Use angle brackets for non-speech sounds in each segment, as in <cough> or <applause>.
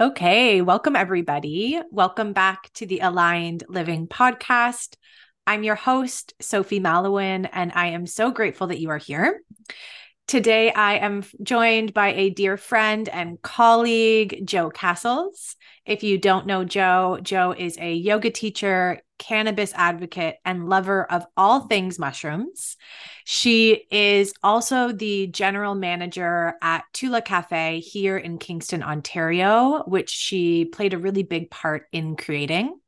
Okay, welcome everybody. Welcome back to the Aligned Living podcast. I'm your host, Sophie Malouin, and I am so grateful that you are here. Today, I am joined by a dear friend and colleague, Jo Castles. If you don't know Jo, Jo is a yoga teacher, cannabis advocate, and lover of all things mushrooms. She is also the general manager at Tula Cafe here in Kingston, Ontario, which she played a really big part in creating.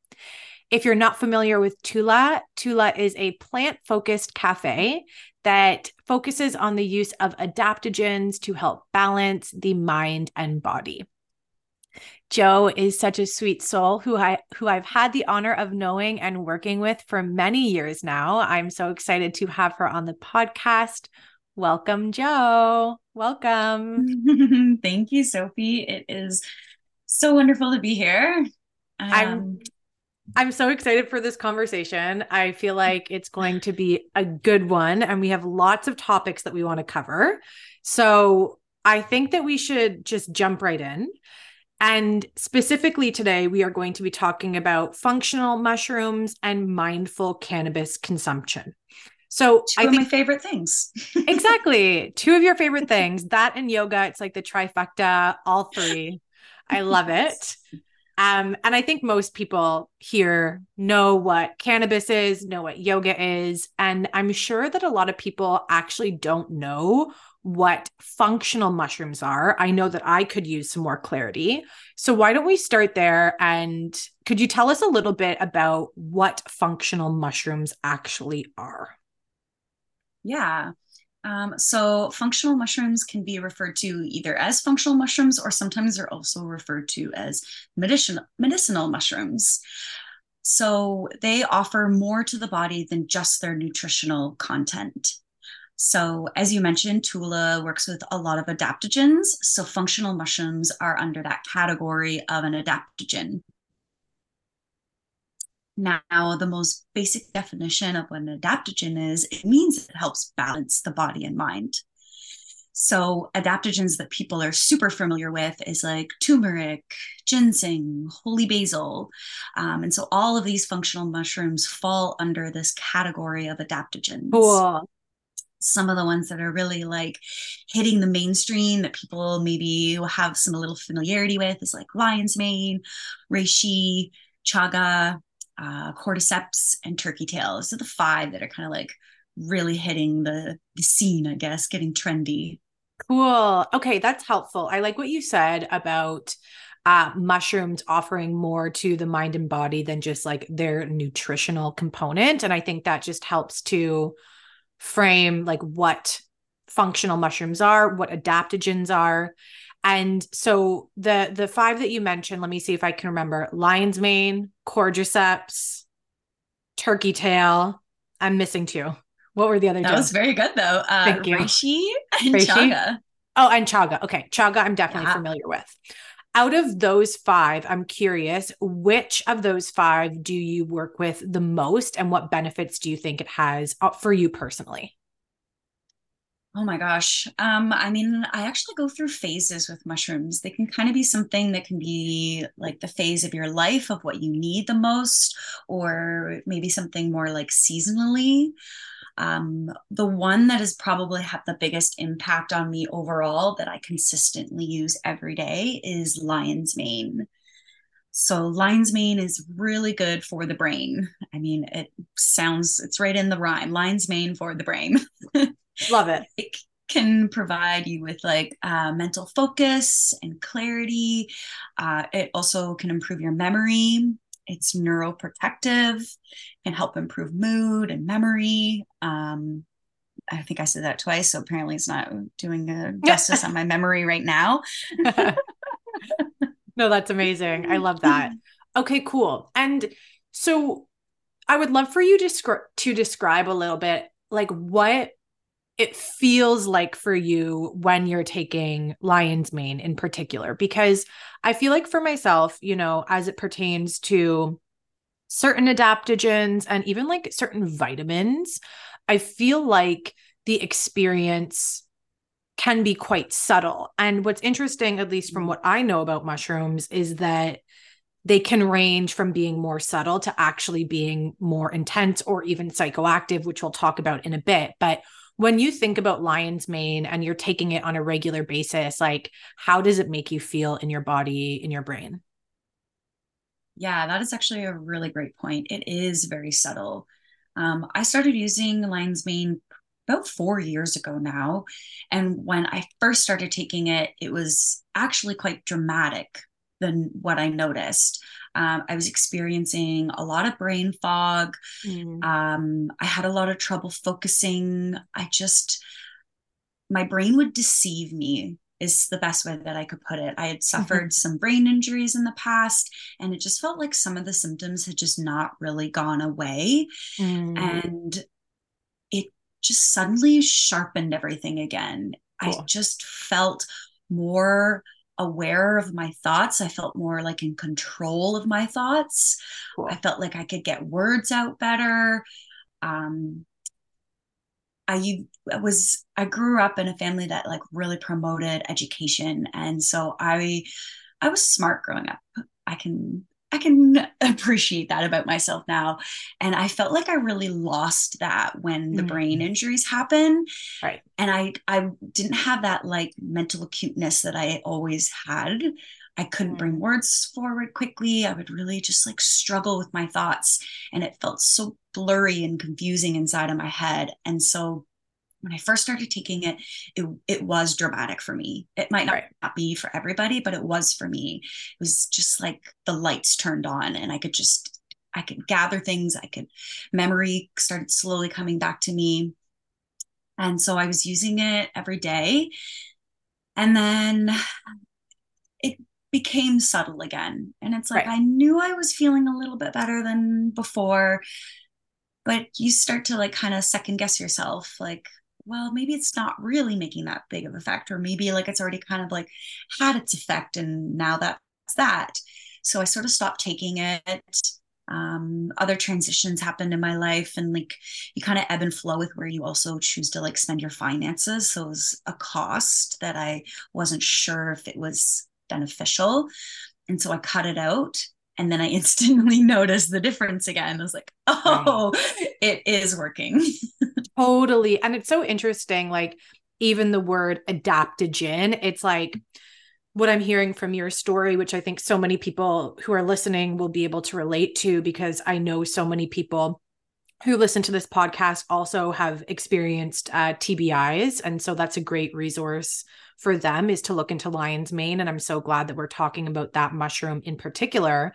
If you're not familiar with Tula, Tula is a plant focused cafe that focuses on the use of adaptogens to help balance the mind and body. Jo is such a sweet soul who I who I've had the honor of knowing and working with for many years now. I'm so excited to have her on the podcast. Welcome, Jo. Welcome. <laughs> Thank you, Sophie. It is so wonderful to be here. Um, I'm I'm so excited for this conversation. I feel like it's going to be a good one and we have lots of topics that we want to cover. So, I think that we should just jump right in. And specifically today, we are going to be talking about functional mushrooms and mindful cannabis consumption. So two I think my favorite things. <laughs> exactly. Two of your favorite things. That and yoga. It's like the trifecta, all three. I love <laughs> it. Um, and I think most people here know what cannabis is, know what yoga is. And I'm sure that a lot of people actually don't know what functional mushrooms are. I know that I could use some more clarity. So, why don't we start there? And could you tell us a little bit about what functional mushrooms actually are? Yeah. Um, so, functional mushrooms can be referred to either as functional mushrooms or sometimes they're also referred to as medicinal, medicinal mushrooms. So, they offer more to the body than just their nutritional content. So, as you mentioned, Tula works with a lot of adaptogens. So, functional mushrooms are under that category of an adaptogen. Now, the most basic definition of what an adaptogen is it means it helps balance the body and mind. So, adaptogens that people are super familiar with is like turmeric, ginseng, holy basil. Um, and so, all of these functional mushrooms fall under this category of adaptogens. Cool some of the ones that are really like hitting the mainstream that people maybe have some a little familiarity with is like lion's mane, reishi, chaga, uh, cordyceps, and turkey tail. So the five that are kind of like really hitting the the scene, I guess, getting trendy. Cool. Okay, that's helpful. I like what you said about uh, mushrooms offering more to the mind and body than just like their nutritional component. And I think that just helps to frame like what functional mushrooms are, what adaptogens are. And so the the five that you mentioned, let me see if I can remember: lion's mane, cordyceps, turkey tail. I'm missing two. What were the other? That two? was very good though. Uh, Thank you. Reishi and Reishi? chaga. Oh, and chaga. Okay, chaga. I'm definitely yeah. familiar with out of those five, I'm curious, which of those five do you work with the most and what benefits do you think it has uh, for you personally? Oh my gosh. Um, I mean, I actually go through phases with mushrooms. They can kind of be something that can be like the phase of your life of what you need the most, or maybe something more like seasonally. Um, the one that has probably had the biggest impact on me overall that I consistently use every day is lion's mane. So lion's mane is really good for the brain. I mean, it sounds it's right in the rhyme. Lion's mane for the brain. <laughs> Love it. it can provide you with like uh, mental focus and clarity. Uh, it also can improve your memory. It's neuroprotective, can help improve mood and memory. Um, I think I said that twice, so apparently it's not doing a <laughs> justice on my memory right now. <laughs> no, that's amazing. I love that. Okay, cool. And so I would love for you to, descri- to describe a little bit like what it feels like for you when you're taking lion's mane in particular because i feel like for myself you know as it pertains to certain adaptogens and even like certain vitamins i feel like the experience can be quite subtle. And what's interesting, at least from mm-hmm. what I know about mushrooms, is that they can range from being more subtle to actually being more intense or even psychoactive, which we'll talk about in a bit. But when you think about lion's mane and you're taking it on a regular basis, like how does it make you feel in your body, in your brain? Yeah, that is actually a really great point. It is very subtle. Um, I started using lion's mane about four years ago now. And when I first started taking it, it was actually quite dramatic than what I noticed. Um, I was experiencing a lot of brain fog. Mm. Um, I had a lot of trouble focusing. I just, my brain would deceive me is the best way that I could put it. I had mm-hmm. suffered mm-hmm. some brain injuries in the past, and it just felt like some of the symptoms had just not really gone away. Mm. And it just suddenly sharpened everything again. Cool. I just felt more aware of my thoughts. I felt more like in control of my thoughts. Cool. I felt like I could get words out better. Um, I was I grew up in a family that like really promoted education, and so I I was smart growing up. I can I can <laughs> appreciate that about myself now. And I felt like I really lost that when the mm. brain injuries happen. Right. And I I didn't have that like mental acuteness that I always had. I couldn't mm. bring words forward quickly. I would really just like struggle with my thoughts. And it felt so blurry and confusing inside of my head. And so when I first started taking it, it, it was dramatic for me. It might not, right. be for everybody, but it was for me. It was just like the lights turned on and I could just, I could gather things. I could, memory started slowly coming back to me. And so I was using it every day. And then it became subtle again. And it's like, right. I knew I was feeling a little bit better than before, but you start to like kind of second guess yourself like well, maybe it's not really making that big of effect, or maybe like it's already kind of like had its effect and now that's that. So I sort of stopped taking it. Um, other transitions happened in my life and like you kind of ebb and flow with where you also choose to like spend your finances. So it was a cost that I wasn't sure if it was beneficial. And so I cut it out and then I <laughs> instantly noticed the difference again. I was like, oh, right. it is working. <laughs> totally. And it's so interesting. Like, even the word adaptogen, it's like what I'm hearing from your story, which I think so many people who are listening will be able to relate to because I know so many people who listen to this podcast also have experienced uh, TBIs. And so that's a great resource for them is to look into lion's mane. And I'm so glad that we're talking about that mushroom in particular.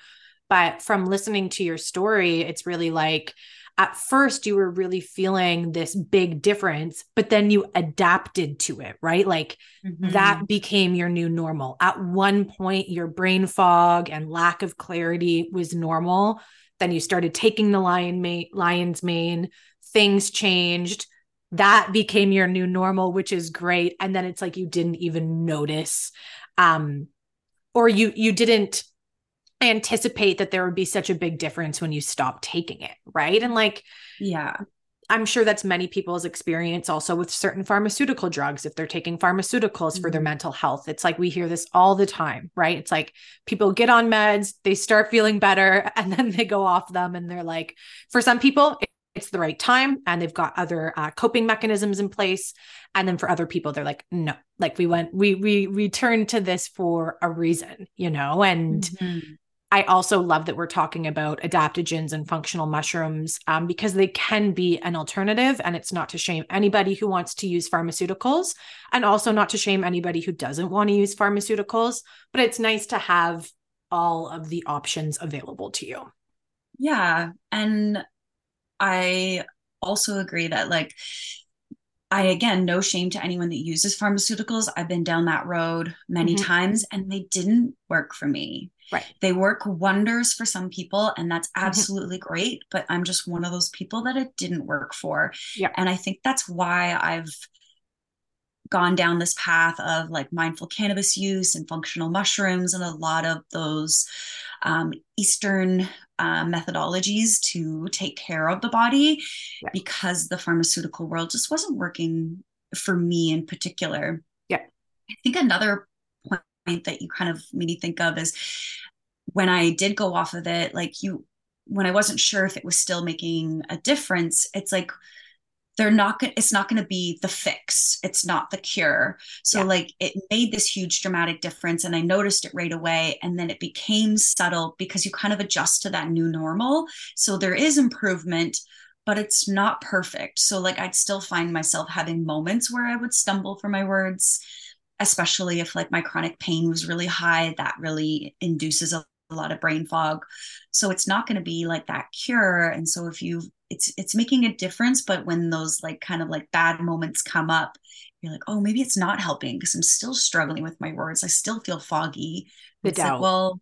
But from listening to your story, it's really like at first you were really feeling this big difference, but then you adapted to it, right? Like mm-hmm. that became your new normal. At one point, your brain fog and lack of clarity was normal. Then you started taking the lion mane, lion's mane, things changed. That became your new normal which is great. And then it's like you didn't even notice um or you you didn't anticipate that there would be such a big difference when you stop taking it right? And like yeah i'm sure that's many people's experience also with certain pharmaceutical drugs if they're taking pharmaceuticals mm-hmm. for their mm-hmm. mental health it's like we hear this all the time right it's like people get on meds they start feeling better <laughs> and then they go off them and they're like for some people it's the right time and they've got other uh, coping mechanisms in place and then for other people they're like no like we went we we returned to this for a reason you know and mm-hmm. I also love that we're talking about adaptogens and functional mushrooms um, because they can be an alternative and it's not to shame anybody who wants to use pharmaceuticals and also not to shame anybody who doesn't want to use pharmaceuticals but it's nice to have all of the options available to you yeah and I also agree that like I again no shame to anyone that uses pharmaceuticals. I've been down that road many mm-hmm. times and they didn't work for me. Right. They work wonders for some people and that's mm-hmm. absolutely mm-hmm. great, but I'm just one of those people that it didn't work for. Yeah. And I think that's why I've gone down this path of like mindful cannabis use and functional mushrooms and a lot of those um, Eastern uh, methodologies to take care of the body yeah. because the pharmaceutical world just wasn't working for me in particular. Yeah. I think another that you kind of made me think of is when I did go off of it, like you, when I wasn't sure if it was still making a difference, it's like they're not going it's not going to be the fix. It's not the cure. So yeah. like it made this huge dramatic difference and i noticed it right away and then it became subtle because you kind of adjust to that new normal. So there is improvement but it's not perfect. So like i'd still find myself having moments where i would stumble for my words especially if like my chronic pain was really high that really induces a a lot of brain fog. So it's not going to be like that cure. And so if you it's it's making a difference but when those like kind of like bad moments come up you're like oh maybe it's not helping because i'm still struggling with my words. I still feel foggy. The it's doubt. Like, well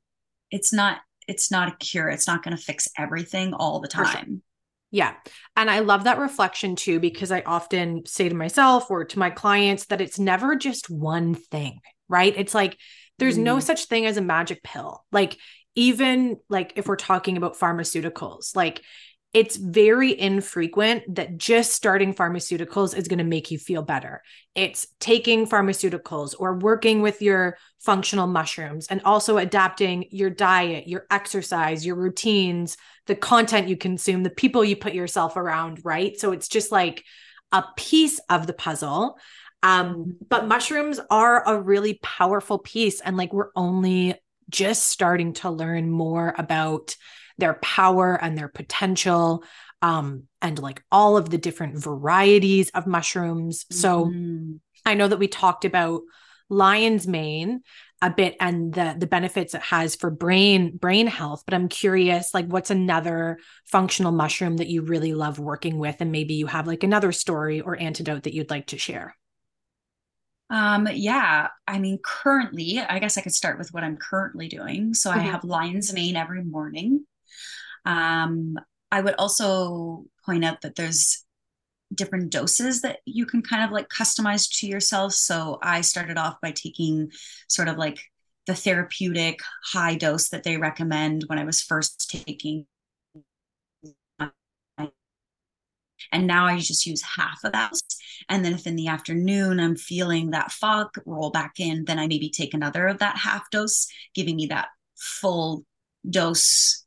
it's not it's not a cure. It's not going to fix everything all the time yeah. And I love that reflection too, because I often say to myself or to my clients that it's never just one thing, right? It's like there's mm. no such thing as a magic pill. Like, even like if we're talking about pharmaceuticals, like it's very infrequent that just starting pharmaceuticals is going to make you feel better. It's taking pharmaceuticals or working with your functional mushrooms and also adapting your diet, your exercise, your routines, the content you consume, the people you put yourself around, right? So it's just like a piece of the puzzle. Um, but mushrooms are a really powerful piece. And like we're only just starting to learn more about their power and their potential um, and like all of the different varieties of mushrooms. So mm-hmm. I know that we talked about lion's mane a bit and the the benefits it has for brain brain health but i'm curious like what's another functional mushroom that you really love working with and maybe you have like another story or antidote that you'd like to share um, yeah, I mean, currently, I guess I could start with what I'm currently doing. So mm-hmm. I have lion's mane every morning. Um, I would also point out that there's different doses that you can kind of like customize to yourself. So I started off by taking sort of like the therapeutic high dose that they recommend when I was first taking And now I just use half of that. And then if in the afternoon I'm feeling that fog roll back in, then I maybe take another of that half dose, giving me that full dose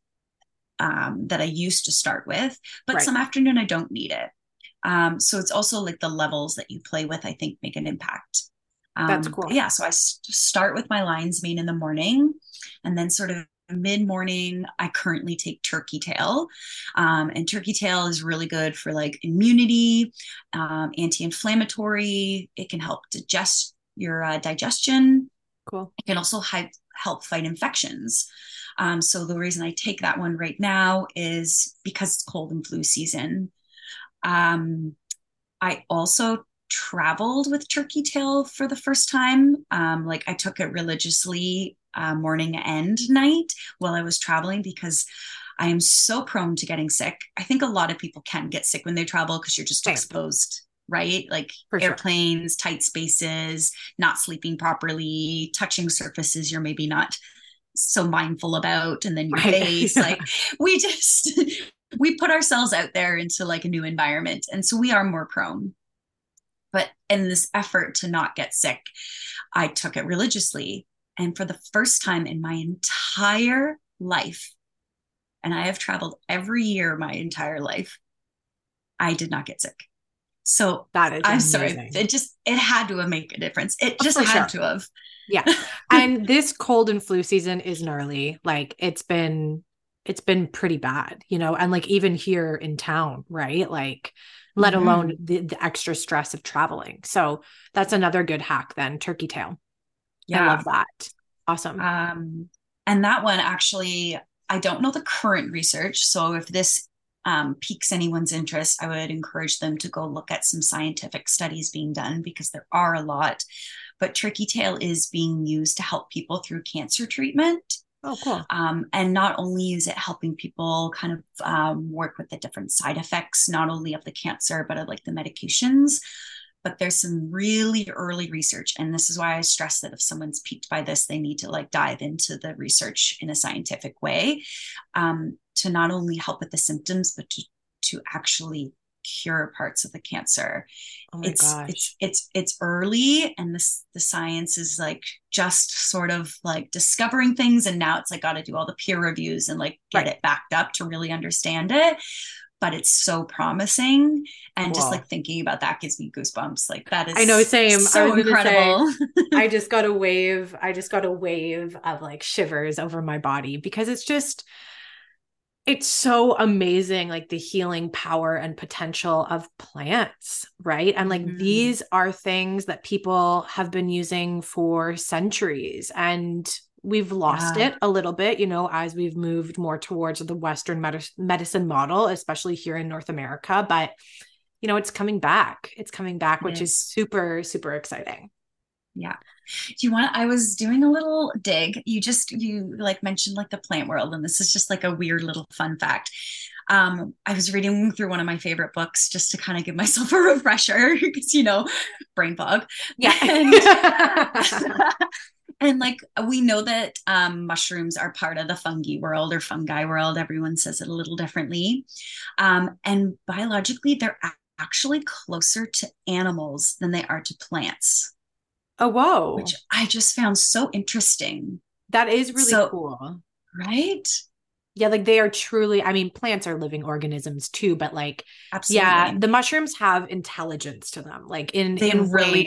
um, that I used to start with. But right. some afternoon I don't need it. Um, so it's also like the levels that you play with, I think, make an impact. Um, That's cool. Yeah. So I start with my lion's mane in the morning and then sort of mid morning, I currently take turkey tail. Um, and turkey tail is really good for like immunity, um, anti inflammatory. It can help digest your uh, digestion. Cool. It can also hi- help fight infections. Um, so the reason I take that one right now is because it's cold and flu season. Um, I also traveled with turkey tail for the first time. Um, like I took it religiously uh, morning and night while I was traveling because I am so prone to getting sick. I think a lot of people can get sick when they travel because you're just exposed, right? Like For airplanes, sure. tight spaces, not sleeping properly, touching surfaces you're maybe not so mindful about, and then your right. <laughs> face. like we just <laughs> we put ourselves out there into like a new environment. And so we are more prone. But in this effort to not get sick, I took it religiously and for the first time in my entire life, and I have traveled every year my entire life, I did not get sick. So that is I'm amazing. sorry. It just it had to have made a difference. It just had sure. to have. Yeah. <laughs> and this cold and flu season is gnarly. Like it's been it's been pretty bad, you know, and like even here in town, right? Like let mm-hmm. alone the, the extra stress of traveling. So that's another good hack then, turkey tail. Yeah. I love that. Awesome. Um, and that one actually, I don't know the current research. So if this um, piques anyone's interest, I would encourage them to go look at some scientific studies being done because there are a lot. But turkey tail is being used to help people through cancer treatment. Oh, cool. Um, and not only is it helping people kind of um, work with the different side effects, not only of the cancer, but of like the medications, but there's some really early research and this is why i stress that if someone's piqued by this they need to like dive into the research in a scientific way um, to not only help with the symptoms but to to actually cure parts of the cancer. Oh my it's gosh. it's it's it's early and this the science is like just sort of like discovering things and now it's like got to do all the peer reviews and like get Right. it backed up to really understand it but it's so promising and just like thinking about that gives me goosebumps like that is I know, same. So was gonna say- incredible I <laughs> just got a wave. I just got a wave of like shivers over my body because it's just it's so amazing like the healing power and potential of plants, right? And like Mhm. these are things that people have been using for centuries and we've lost Yeah. it a little bit, you know, as we've moved more towards the western medi- medicine model, especially here in North America, but you know, it's coming back. It's coming back, It which is. super super exciting. Yeah. Do you want I was doing a little dig. You just you like mentioned like the plant world and this is just like a weird little fun fact. Um I was reading through one of my favorite books just to kind of give <laughs> myself a refresher because you know, brain fog. Yeah. <laughs> And, <laughs> and like we know that um mushrooms are part of the fungi world or fungi world. Everyone says it a little differently. Um and biologically they're actually closer to animals than they are to plants oh, whoa. which I just found so interesting, that is really So- cool. right? Yeah, like they are truly, I mean, plants are living organisms too, but like, Absolutely. yeah, the mushrooms have intelligence to them, like in They in really ways,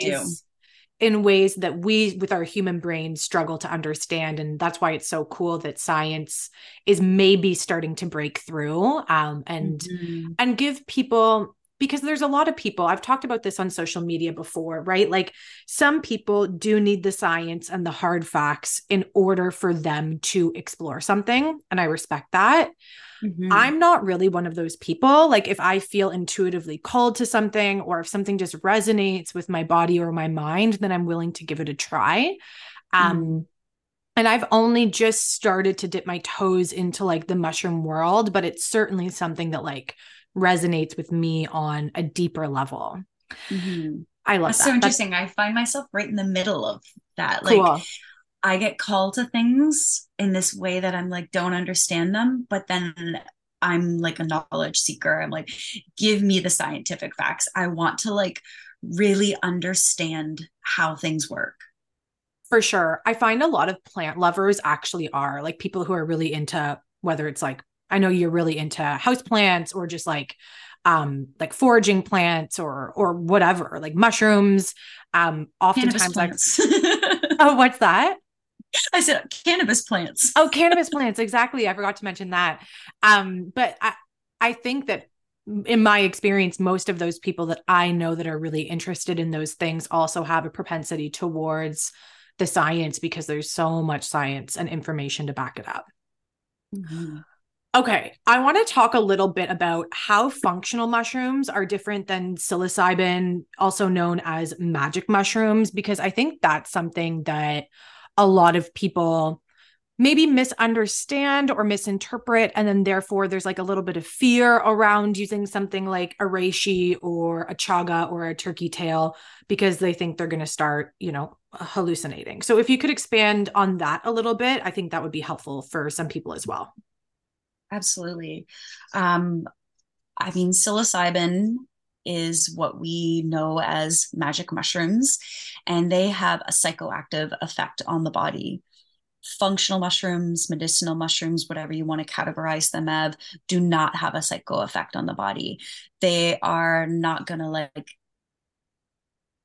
do. in ways that we with our human brains struggle to understand. And that's why it's so cool that science is maybe starting to break through um and Mhm. and give people because there's a lot of people I've talked about this on social media before, right? Like some people do need the science and the hard facts in order for them to explore something, and I respect that. Mhm. I'm not really one of those people. Like if I feel intuitively called to something or if something just resonates with my body or my mind, then I'm willing to give it a try. Um and I've only just started to dip my toes into like the mushroom world, but it's certainly something that like resonates with me on a deeper level. Mhm. I love That's that. so interesting. I find myself right in the middle of that. That's Like cool. I get called to things in this way that I'm like don't understand them, but then I'm like a knowledge seeker. I'm like, give me the scientific facts. I want to like really understand how things work. For sure. I find a lot of plant lovers actually are like people who are really into whether it's like I know you're really into house plants or just like um like foraging plants or or whatever, like mushrooms. Um oftentimes like <laughs> oh what's that? I said cannabis plants. Oh, cannabis plants, exactly. I forgot to mention that. Um, but I I think that in my experience, most of those people that I know that are really interested in those things also have a propensity towards the science because there's so much science and information to back it up. Mhm. Okay, I want to talk a little bit about how functional mushrooms are different than psilocybin, also known as magic mushrooms, because I think that's something that a lot of people maybe misunderstand or misinterpret. And then therefore, there's like a little bit of fear around using something like a reishi or a chaga or a turkey tail because they think they're going to start, you know, hallucinating. So if you could expand on that a little bit, I think that would be helpful for some people as well. Absolutely. Um, I mean, psilocybin is what we know as magic mushrooms, and they have a psychoactive effect on the body. Functional mushrooms, medicinal mushrooms, whatever you want to categorize them as, do not have a psycho effect on the body. They are not going to like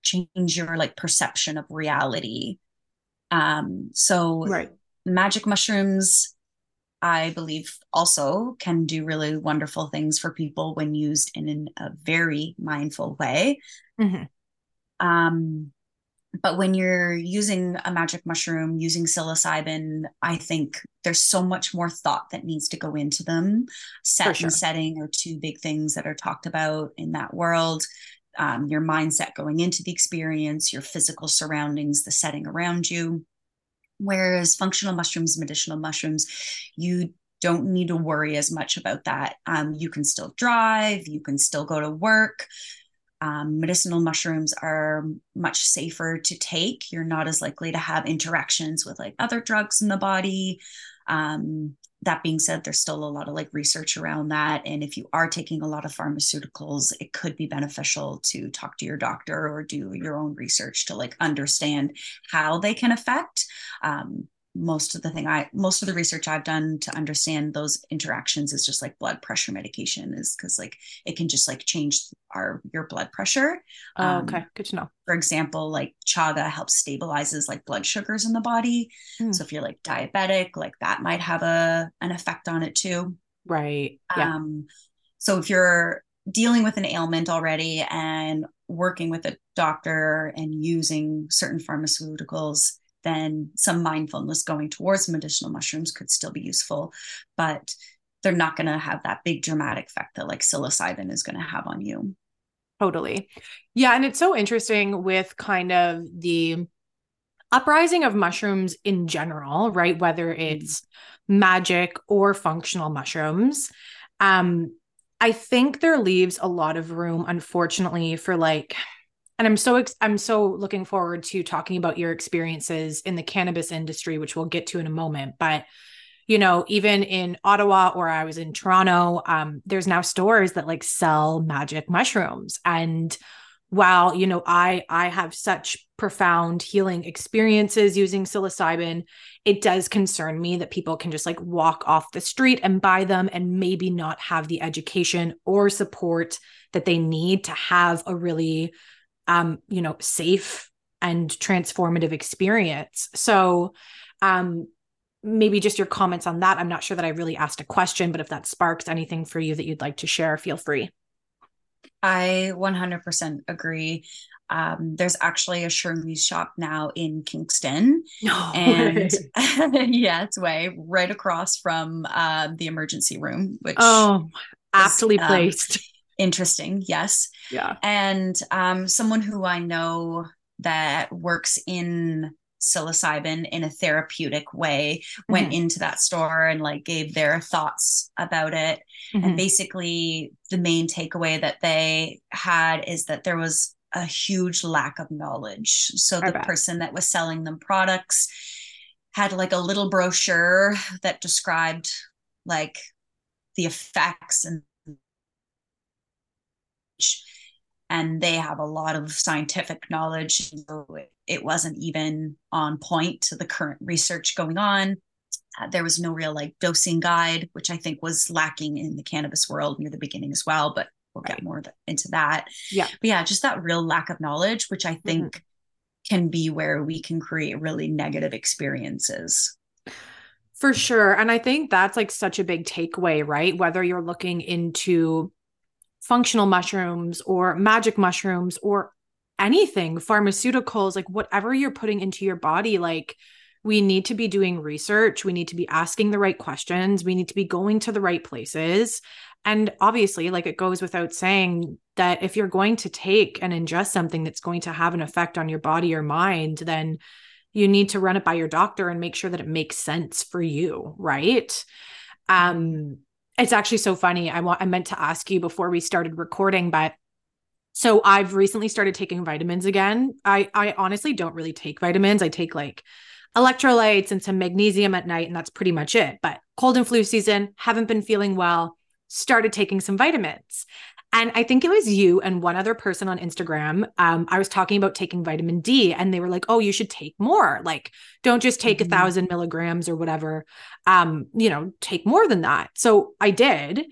change your like perception of reality. Um, so Right. magic mushrooms i believe also can do really wonderful things for people when used in an, a very mindful way Mhm. um but when you're using a magic mushroom using psilocybin i think there's so much more thought that needs to go into them set sure. and setting are two big things that are talked about in that world um, your mindset going into the experience your physical surroundings the setting around you Whereas functional mushrooms, medicinal mushrooms, you don't need to worry as much about that. Um, you can still drive, you can still go to work. Um, medicinal mushrooms are much safer to take. You're not as likely to have interactions with like other drugs in the body. Um, that being said, there's still a lot of like research around that. And if you are taking a lot of pharmaceuticals, it could be beneficial to talk to your doctor or do your own research to like understand how they can affect. Um, most of the thing I most of the research I've done to understand those interactions is just like blood pressure medication is because like it can just like change our your blood pressure. Oh, okay, um, good to know. For example, like chaga helps stabilizes like blood sugars in the body. Mm. So if you're like diabetic, like that might have a an effect on it too. Right. Yeah. Um, so if you're dealing with an ailment already and working with a doctor and using certain pharmaceuticals then some mindfulness going towards medicinal mushrooms could still be useful, but they're not going to have that big dramatic effect that like psilocybin is going to have on you. Totally. Yeah. And it's so interesting with kind of the uprising of mushrooms in general, right? Whether it's magic or functional mushrooms. Um, I think there leaves a lot of room, unfortunately, for like and i'm so ex- i'm so looking forward to talking about your experiences in the cannabis industry which we'll get to in a moment. But you know even in ottawa or i was in toronto um, there's now stores that like sell magic mushrooms. And while you know i i have such profound healing experiences using psilocybin it does concern me that people can just like walk off the street and buy them and maybe not have the education or support that they need to have a really um, you know, safe and transformative experience. So, um, maybe just your comments on that. I'm not sure that I really asked a question, but if that sparks anything for you that you'd like to share, feel free. I 100% agree. Um, there's actually a Shermie's shop now in Kingston. No, and <laughs> yeah, it's way right across from uh, the emergency room, which oh, aptly is, um, placed. Interesting. Yes. Yeah. And um, someone who I know that works in psilocybin in a therapeutic way mm-hmm. went into that store and like gave their thoughts about it mm-hmm. and basically the main takeaway that they had is that there was a huge lack of knowledge so the person that was selling them products had like a little brochure that described like the effects and and they have a lot of scientific knowledge. So it wasn't even on point to the current research going on. Uh, there was no real like dosing guide, which I think was lacking in the cannabis world near the beginning as well. But we'll get more into that. Yeah. But yeah, just that real lack of knowledge, which I think mm-hmm. can be where we can create really negative experiences. For sure. And I think that's like such a big takeaway, right? Whether you're looking into functional mushrooms or magic mushrooms or anything, pharmaceuticals, like whatever you're putting into your body, like we need to be doing research. We need to be asking the right questions. We need to be going to the right places. And obviously, like it goes without saying that if you're going to take and ingest something that's going to have an effect on your body or mind, then you need to run it by your doctor and make sure that it makes sense for you. Right. Um, it's actually so funny. I want I meant to ask you before we started recording, but so I've recently started taking vitamins again. I I honestly don't really take vitamins. I take like electrolytes and some magnesium at night and that's pretty much it. But cold and flu season, haven't been feeling well, started taking some vitamins. And I think it was you and one other person on Instagram. Um, I was talking about taking vitamin D, and they were like, "Oh, you should take more. Like, don't just take mm-hmm. a thousand milligrams or whatever. Um, you know, take more than that." So I did,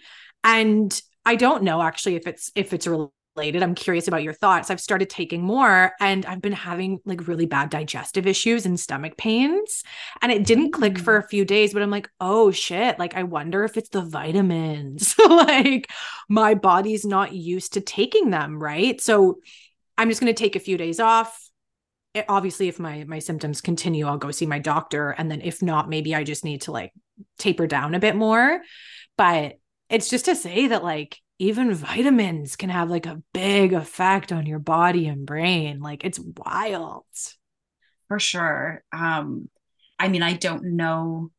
and I don't know actually if it's if it's related. I'm curious about your thoughts. I've started taking more and I've been having like really bad digestive issues and stomach pains. And it didn't click for a mm. few days, but I'm like, oh shit. Like, I wonder if it's the vitamins. <laughs> like, my body's not used to taking them. Right. So I'm just going to take a few days off. It, obviously, if my my symptoms continue, I'll go see my doctor. And then if not, maybe I just need to like taper down a bit more. But it's just to say that like even vitamins can have like a big effect on your body and brain. Like it's wild. For sure. Um, I mean, I don't know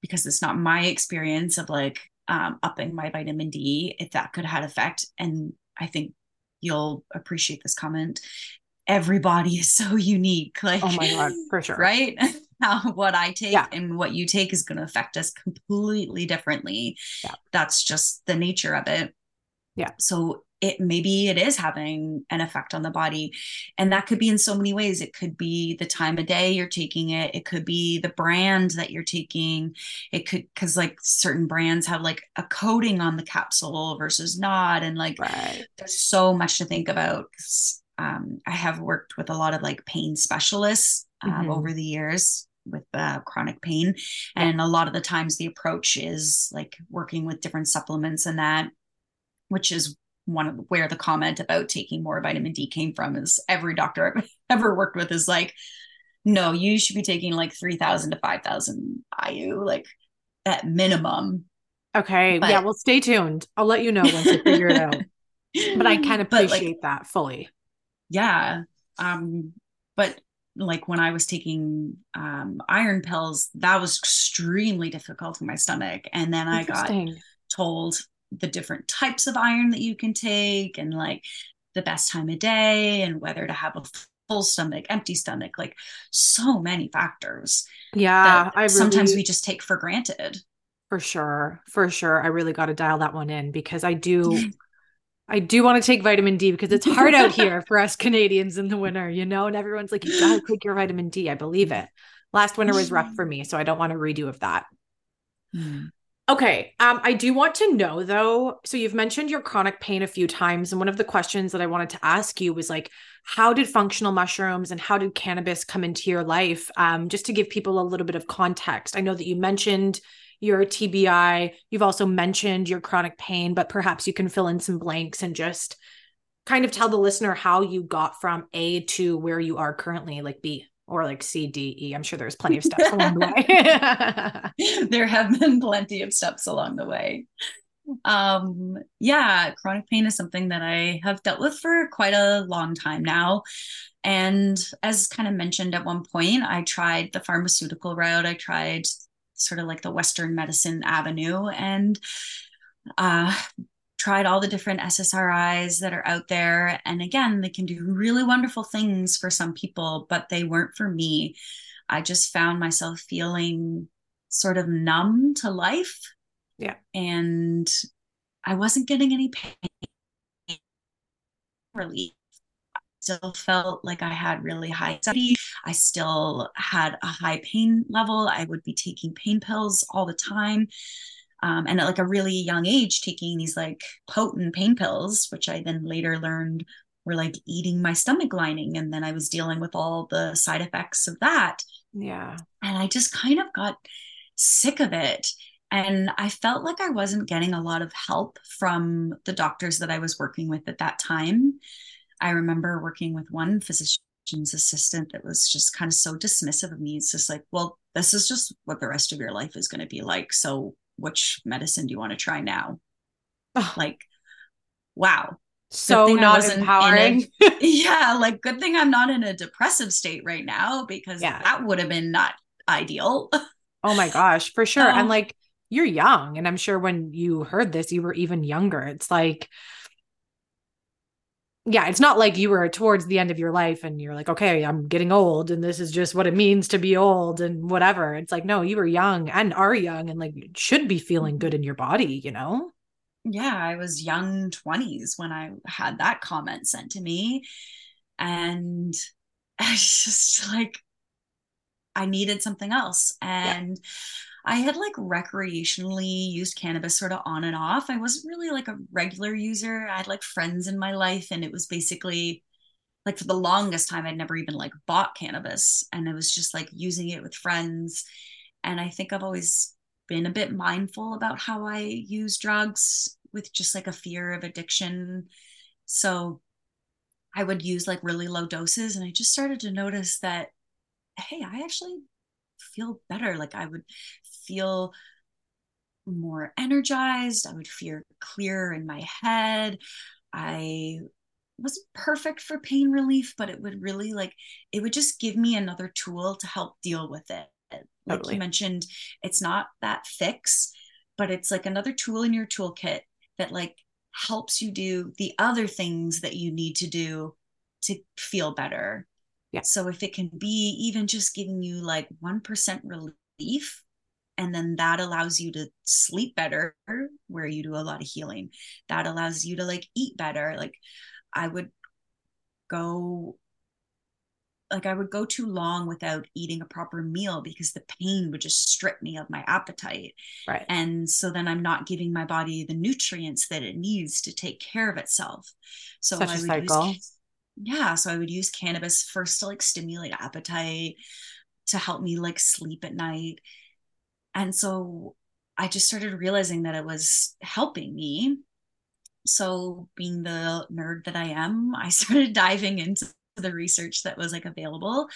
because it's not my experience of like um, upping my vitamin D if that could have effect. And I think you'll appreciate this comment. Everybody is so <laughs> unique. Like, oh my god, for sure, right? <laughs> how what I take Yeah. and what you take is going to affect us completely differently. Yeah. That's just the nature of it. Yeah. So it maybe it is having an effect on the body. And that could be in so many ways. It could be the time of day you're taking it. It could be the brand that you're taking. It could because like certain brands have like a coating on the capsule versus not. And like Right. there's so much to think about um, i have worked with a lot of like pain specialists um, Mhm. over the years with uh, chronic pain. And a lot of the times the approach is like working with different supplements and that which is one of where the comment about taking more vitamin D came from is every doctor I've <laughs> ever worked with is like, no, you should be taking like 3,000 to 5,000 IU, like at minimum. Okay. But- yeah. Well, stay tuned. I'll let you know once I figure it out. <laughs> But I can appreciate like, that fully. yeah. Um, but like when I was taking um, iron pills, that was extremely difficult for my stomach. And then I got told the different types of iron that you can take and like the best time of day and whether to have a full stomach, empty stomach, like so many factors Yeah. I really, sometimes we just take for granted. for sure, for sure. I really got to dial that one in because I do, <laughs> I do want to take vitamin D because it's hard out here <laughs> for us Canadians in the winter, you know, and everyone's like, you gotta take your vitamin D. I believe it. Last winter was rough <laughs> for me, so I don't want a redo of that. Hmm. Okay. Um, I do want to know though. So you've mentioned your chronic pain a few times, and one of the questions that I wanted to ask you was like, how did functional mushrooms and how did cannabis come into your life? Um, just to give people a little bit of context. I know that you mentioned your TBI. You've also mentioned your chronic pain, but perhaps you can fill in some blanks and just kind of tell the listener how you got from A to where you are currently, like B or like C, D, E. I'm sure there's plenty of steps <laughs> along the way. there have been plenty of steps along the way. Um, yeah, chronic pain is something that I have dealt with for quite a long time now. And as kind of mentioned at one point, I tried the pharmaceutical route. I tried sort of like the Western medicine avenue and uh, tried all the different SSRIs that are out there. And again, they can do really wonderful things for some people, but they weren't for me. I just found myself feeling sort of numb to life. Yeah. And I wasn't getting any pain relief. I still felt like I had really high anxiety. I still had a high pain level. I would be taking pain pills all the time. Um, and at like a really young age, taking these like potent pain pills, which I then later learned were like eating my stomach lining. And then I was dealing with all the side effects of that yeah. and I just kind of got sick of it. And I felt like I wasn't getting a lot of help from the doctors that I was working with at that time. I remember working with one physician's assistant that was just kind of so dismissive of me. It's just like, well, this is just what the rest of your life is going to be like. So, which medicine do you want to try now? Oh, Like, wow. so not empowering. <laughs> yeah, like, good thing I'm not in a depressive state right now because Yeah. that would have been not ideal. oh my gosh, for sure. Oh. And like you're young, and I'm sure when you heard this, you were even younger. It's like, yeah, it's not like you were towards the end of your life and you're like, okay, I'm getting old, and this is just what it means to be old and whatever. It's like, no, you were young and are young and like should be feeling good mm-hmm. in your body, you know? yeah, I was young 20s when I had that comment sent to me. And <laughs> I was just like, I needed something else. And I had like recreationally used cannabis sort of on and off. I wasn't really like a regular user. I had like friends in my life, and it was basically like for the longest time, I'd never even like bought cannabis. And it was just like using it with friends. And I think I've always been a bit mindful about how I use drugs with just like a fear of addiction. So I would use like really low doses. And I just started to notice that, hey, I actually feel better. Like I would feel more energized. I would feel clearer in my head. I wasn't perfect for pain relief, but it would really like, it would just give me another tool to help deal with it. Like Totally. you mentioned, it's not that fix, but it's like another tool in your toolkit that like helps you do the other things that you need to do to feel better. Yeah. So if it can be even just giving you like 1% relief, and then that allows you to sleep better, where you do a lot of healing. That allows you to like eat better. Like I would go like I would go too long without eating a proper meal because the pain would just strip me of my appetite. Right. And so then I'm not giving my body the nutrients that it needs to take care of itself. So Such I a would cycle. use yeah, so I would use cannabis first to like stimulate appetite, to help me like sleep at night. And so I just started realizing that it was helping me. So being the nerd that I am, I <laughs> started diving into the research that was like available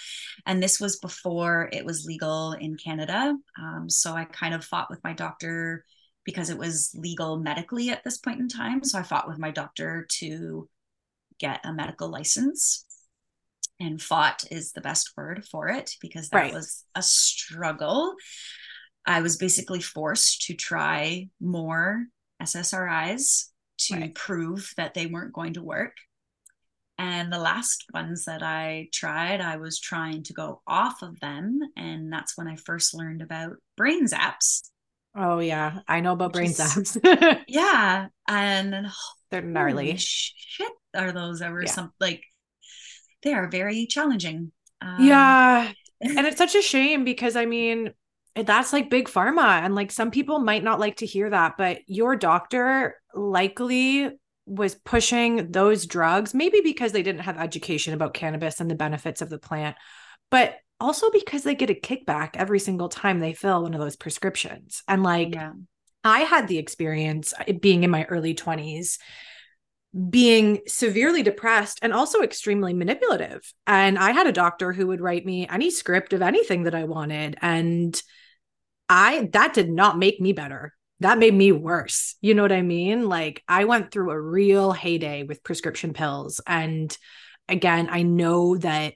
and this was before it was legal in canada um, so i kind of fought with my doctor because it was legal medically at this point in time so i fought with my doctor to get a medical license and fought is the best word for it because that Right. was a struggle i was basically forced to try more ssris to Right. prove that they weren't going to work and the last ones that I tried, I was trying to go off of them. And that's when I first learned about brain zaps. Oh yeah, I know about brain is- zaps. <laughs> Yeah. And They're holy gnarly. shit are those ever Yeah. some like they are very challenging. Um, Yeah. And it's such a <laughs> shame because I mean, that's like big pharma. And like some people might not like to hear that, but your doctor likely was pushing those drugs, maybe because they didn't have education about cannabis and the benefits of the plant, but also because they get a kickback every single time they fill one of those prescriptions. And like, yeah. I had the experience uh, being in my early 20s being severely depressed and also extremely manipulative. And I had a doctor who would write me any script of anything that I wanted and I that did not make me better. That made me worse. You know what I mean? Like I went through a real heyday with prescription pills and again, I know that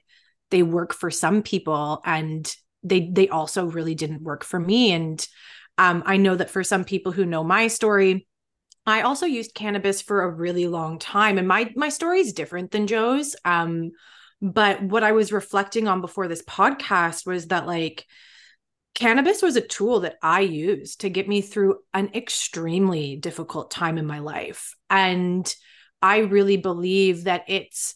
they work for some people and they they also really didn't work for me and um, I know that for some people who know my story, I also used cannabis for a really long time, and my my story is different than Jo's. Um, but what I was reflecting on before this podcast was that like cannabis was a tool that I used to get me through an extremely difficult time in my life, and I really believe that it's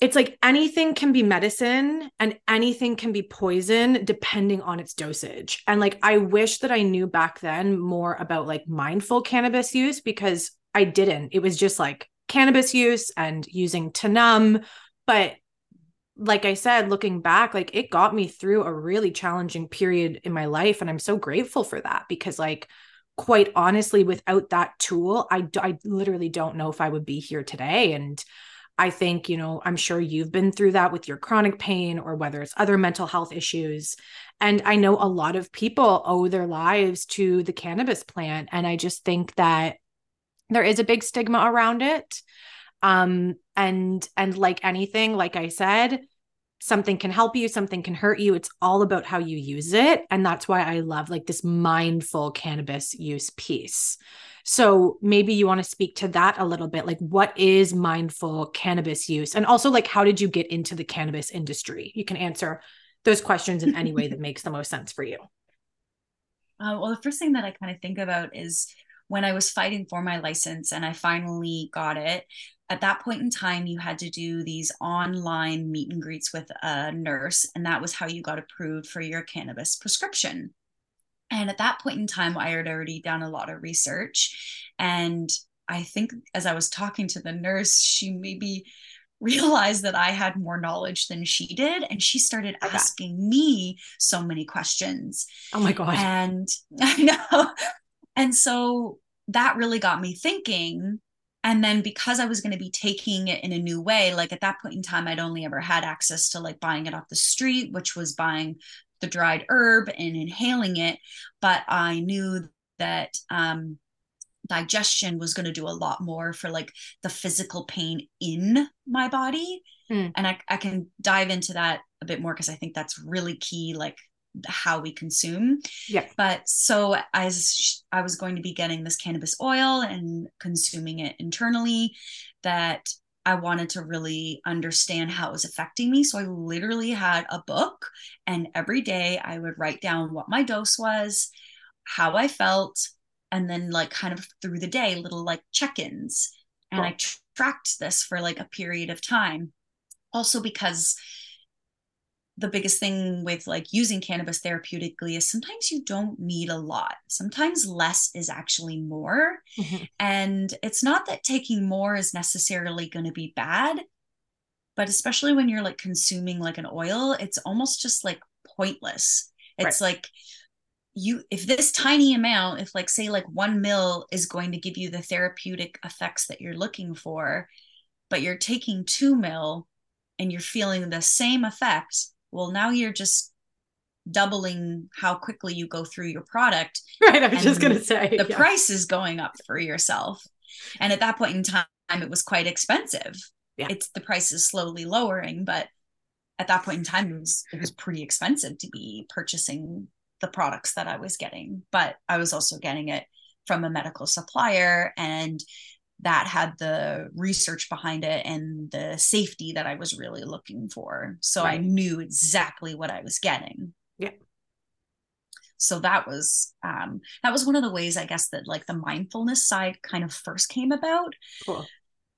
it's like anything can be medicine and anything can be poison depending on its dosage. And like I wish that I knew back then more about like mindful cannabis use because I didn't. It was just like cannabis use and using to numb. But like I said, looking back, like it got me through a really challenging period in my life. And I'm so grateful for that because, like, quite honestly, without that tool, I, I literally don't know if I would be here today. And I think, you know, I'm sure you've been through that with your chronic pain or whether it's other mental health issues. And I know a lot of people owe their lives to the cannabis plant. And I just think that there is a big stigma around it. Um, and and like anything, like I said, something can help you, something can hurt you. It's all about how you use it. And that's why I love like this mindful cannabis use piece. So maybe you want to speak to that a little bit. Like, what is mindful cannabis use? And also, like, how did you get into the cannabis industry? You can answer those questions in any way that makes the most sense for you. Uh, well, the first thing that I kind of think about is when I was fighting for my license and I finally got it. At that point in time, you had to do these online meet and greets with a nurse, and that was how you got approved for your cannabis prescription. And at that point in time, I had already done a lot of research. And I think as I was talking to the nurse, she maybe <laughs> realized that I had more knowledge than she did. And she started asking me so many questions. Oh my God. And <laughs> I know. And so that really got me thinking. And then because I was going to be taking it in a new way, like at that point in time, I'd only ever had access to like buying it off the street, which was buying the dried herb and inhaling it. But I knew that um, digestion was going to do a lot more for like the physical pain in my body. Mm. And I, I can dive into that a bit more because I think that's really key, like how we consume. Yeah. But so as I was going to be getting this cannabis oil and consuming it internally, that I wanted to really understand how it was affecting me. So I literally had a book, and every day I would write down what my dose was, how I felt, and then like kind of through the day, little like check ins. And I tracked this for like a period of time. Also, because the biggest thing with like using cannabis therapeutically is sometimes you don't need a lot. Sometimes less is actually more. Mm-hmm. And it's not that taking more is necessarily going to be bad, but especially when you're like consuming like an oil, it's almost just like pointless. It's right. like you if this tiny amount, if like say like 1 mil is going to give you the therapeutic effects that you're looking for, but you're taking 2 mil and you're feeling the same effects well now you're just doubling how quickly you go through your product <laughs> right i was just going to say the yeah. price is going up for yourself and at that point in time it was quite expensive yeah. it's the price is slowly lowering but at that point in time it was it was pretty expensive to be purchasing the products that i was getting but i was also getting it from a medical supplier and that had the research behind it and the safety that I was really looking for. So right. I knew exactly what I was getting. Yeah. So that was um that was one of the ways I guess that like the mindfulness side kind of first came about. Cool.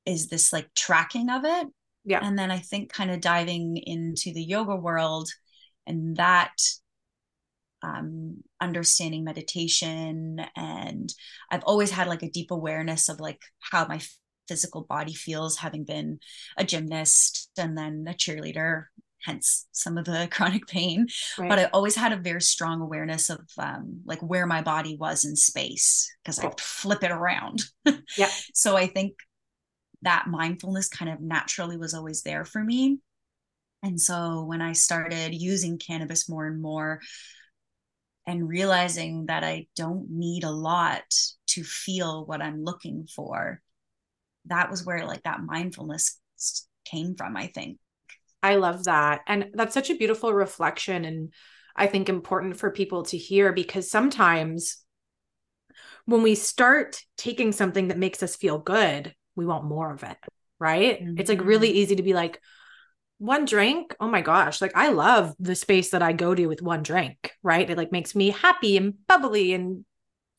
Is this like tracking of it? Yeah. And then I think kind of diving into the yoga world and that um, understanding meditation and i've always had like a deep awareness of like how my physical body feels having been a gymnast and then a cheerleader hence some of the <laughs> chronic pain. Right. but i always had a very strong awareness of um, like where my body was in space because i flip it around. Yeah. <laughs> So i think that mindfulness kind of naturally was always there for me. And so when i started using cannabis more and more and realizing that I don't need a lot to feel what I'm looking for. That was where like that mindfulness came from, I think. I love that. And that's such a beautiful reflection and I think important for people to hear because sometimes when we start taking something that makes us feel good, we want more of it, right? Mm-hmm. It's like really mm-hmm. easy to be like, one drink oh my gosh like i love the space that i go to with one drink right it like makes me happy and bubbly and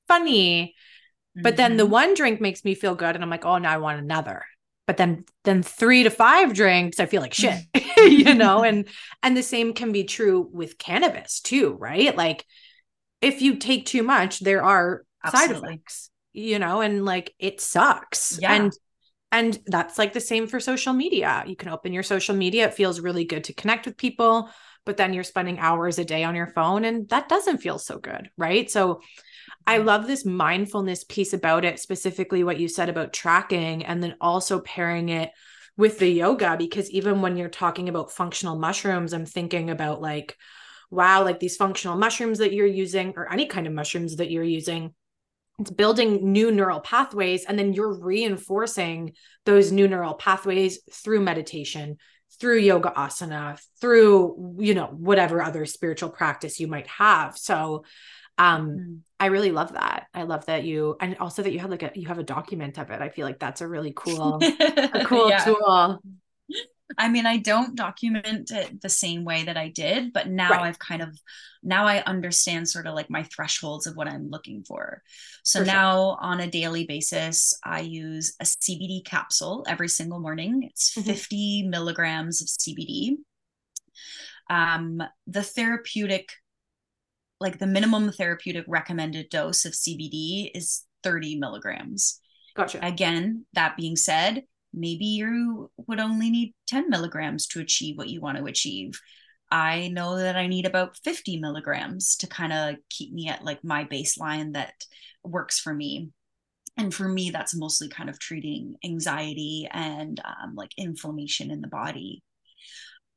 funny mm-hmm. but then the mm-hmm. one drink makes me feel good and i'm like oh now i want another but then then 3 to 5 drinks i feel like shit <laughs> <laughs> you know and and the same can be true with cannabis too right like if you take too much there are Absolutely. side effects you know and like it sucks yeah. and and that's like the same for social media. You can open your social media. It feels really good to connect with people, but then you're spending hours a day on your phone and that doesn't feel so good. Right. So I mm-hmm. love this mindfulness piece about it, specifically what you said about tracking and then also pairing it with the yoga. Because even when you're talking about functional mushrooms, I'm thinking about like, wow, like these functional mushrooms that you're using or any kind of mushrooms that you're using it's building new neural pathways and then you're reinforcing those new neural pathways through meditation through yoga asana through you know whatever other spiritual practice you might have so um mm-hmm. i really love that i love that you and also that you have like a you have a document of it i feel like that's a really cool <laughs> a cool yeah. tool I mean, I don't document it the same way that I did, but now right. I've kind of now I understand sort of like my thresholds of what I'm looking for. So for now sure. on a daily basis, I use a CBD capsule every single morning. It's mm-hmm. 50 milligrams of CBD. Um, the therapeutic, like the minimum therapeutic recommended dose of CBD is 30 milligrams. Gotcha. Again, that being said, maybe you would only need 10 milligrams to achieve what you want to achieve. I know that i need about 50 milligrams to kind of keep me at like my baseline that works for me. And for me that's mostly kind of treating anxiety and um, like inflammation in the body.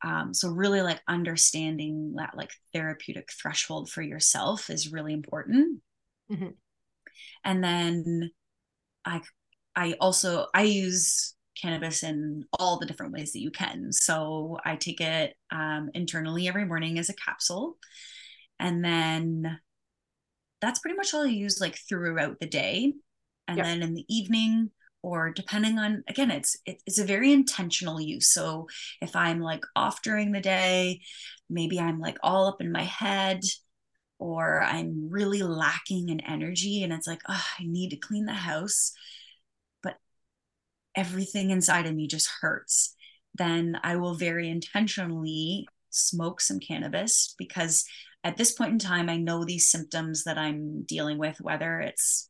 Um, so really like understanding that like therapeutic threshold for yourself is really important. Mm-hmm. and then i i also i use cannabis in all the different ways that you can. So I take it um, internally every morning as a capsule. And then that's pretty much all I use like throughout the day. And yep. then in the evening or depending on again it's it's a very intentional use so if i'm like off during the day maybe i'm like all up in my head or i'm really lacking in energy and it's like oh i need to clean the house everything inside of me just hurts then i will very intentionally smoke some cannabis because at this point in time i know these symptoms that i'm dealing with whether it's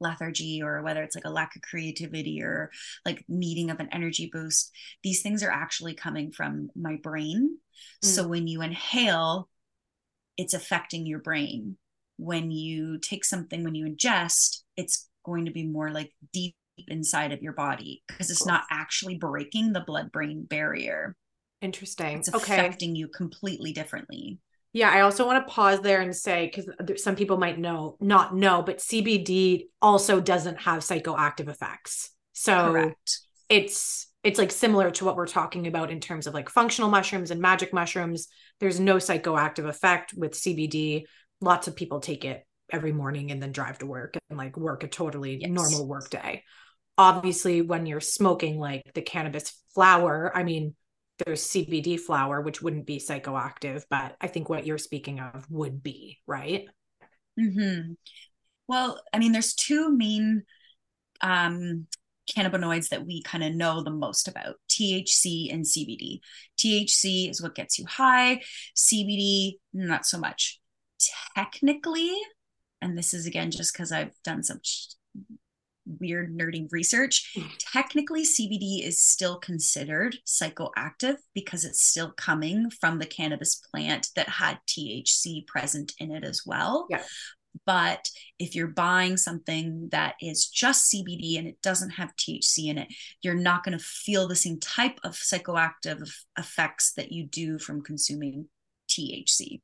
lethargy or whether it's like a lack of creativity or like needing of an energy boost these things are actually coming from my brain mm. so when you inhale it's affecting your brain when you take something when you ingest it's going to be more like deep inside of your body because it's cool. not actually breaking the blood brain barrier interesting it's affecting okay. you completely differently yeah, I also want to pause there and say because some people might know, not know, but CBD also doesn't have psychoactive effects. So Correct. it's it's like similar to what we're talking about in terms of like functional mushrooms and magic mushrooms. There's no psychoactive effect with CBD. Lots of people take it every morning and then drive to work and like work a totally yes. normal work day. Obviously, when you're smoking like the cannabis flower, I mean, there's CBD flower, which wouldn't be psychoactive, but I think what you're speaking of would be, right? Mm-hmm. Well, I mean, there's two main um, cannabinoids that we kind of know the most about THC and CBD. THC is what gets you high, CBD, not so much. Technically, and this is again just because I've done some weird nerdy research, mm. technically CBD is still considered psychoactive because it's still coming from the cannabis plant that had THC present in it as well. Yeah. But if you're buying something that is just CBD and it doesn't have THC in it, you're not going to feel the same type of psychoactive effects that you do from consuming THC.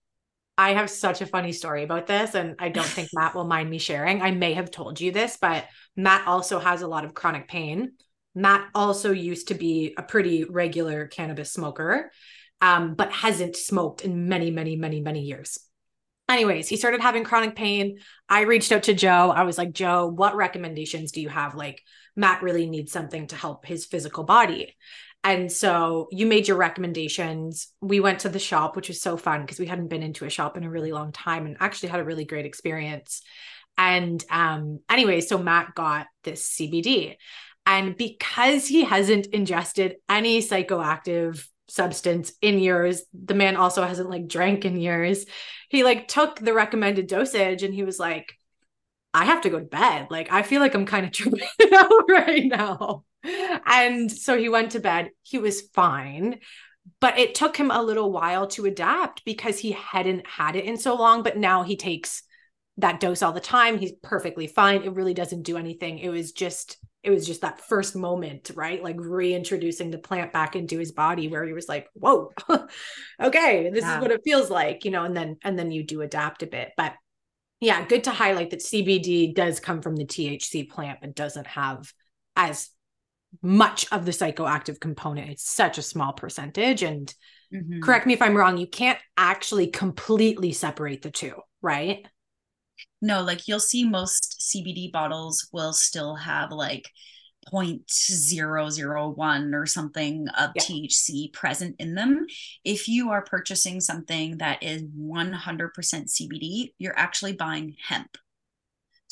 I have such a funny story about this, and I don't think Matt will mind me sharing. I may have told you this, but Matt also has a lot of chronic pain. Matt also used to be a pretty regular cannabis smoker, um, but hasn't smoked in many, many, many, many years. Anyways, he started having chronic pain. I reached out to Jo. I was like, Jo, what recommendations do you have? Like, Matt really needs something to help his physical body. And so you made your recommendations. We went to the shop, which was so fun because we hadn't been into a shop in a really long time and actually had a really great experience. And um, anyway, so Matt got this CBD. And because he hasn't ingested any psychoactive substance in years, the man also hasn't like drank in years. He like took the recommended dosage and he was like, I have to go to bed. Like, I feel like I'm kind of <laughs> tripping out right now. And so he went to bed. He was fine. But it took him a little while to adapt because he hadn't had it in so long. But now he takes that dose all the time. He's perfectly fine. It really doesn't do anything. It was just, it was just that first moment, right? Like reintroducing the plant back into his body where he was like, whoa, <laughs> okay, this yeah. is what it feels like, you know, and then, and then you do adapt a bit. But yeah, good to highlight that CBD does come from the THC plant, but doesn't have as much of the psychoactive component. It's such a small percentage. And mm-hmm. correct me if I'm wrong, you can't actually completely separate the two, right? No, like you'll see most CBD bottles will still have like 0.001 or something of yeah. THC present in them. If you are purchasing something that is 100% CBD, you're actually buying hemp.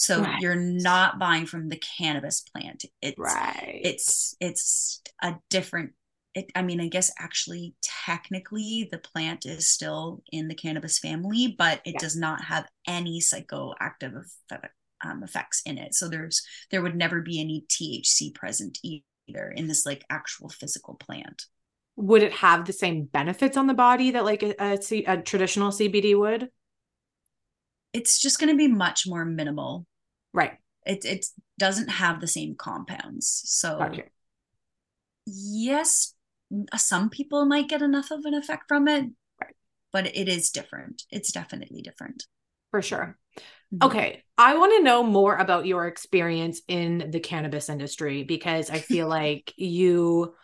So right. you're not buying from the cannabis plant. It's right. it's it's a different it, I mean, I guess actually technically the plant is still in the cannabis family, but it yeah. does not have any psychoactive effect, um, effects in it. So there's there would never be any THC present either in this like actual physical plant. Would it have the same benefits on the body that like a, a, a traditional CBD would? It's just going to be much more minimal. Right. It it doesn't have the same compounds. So gotcha. yes, some people might get enough of an effect from it, right. but it is different. It's definitely different. For sure. Mm-hmm. Okay. I want to know more about your experience in the cannabis industry because I feel <laughs> like you,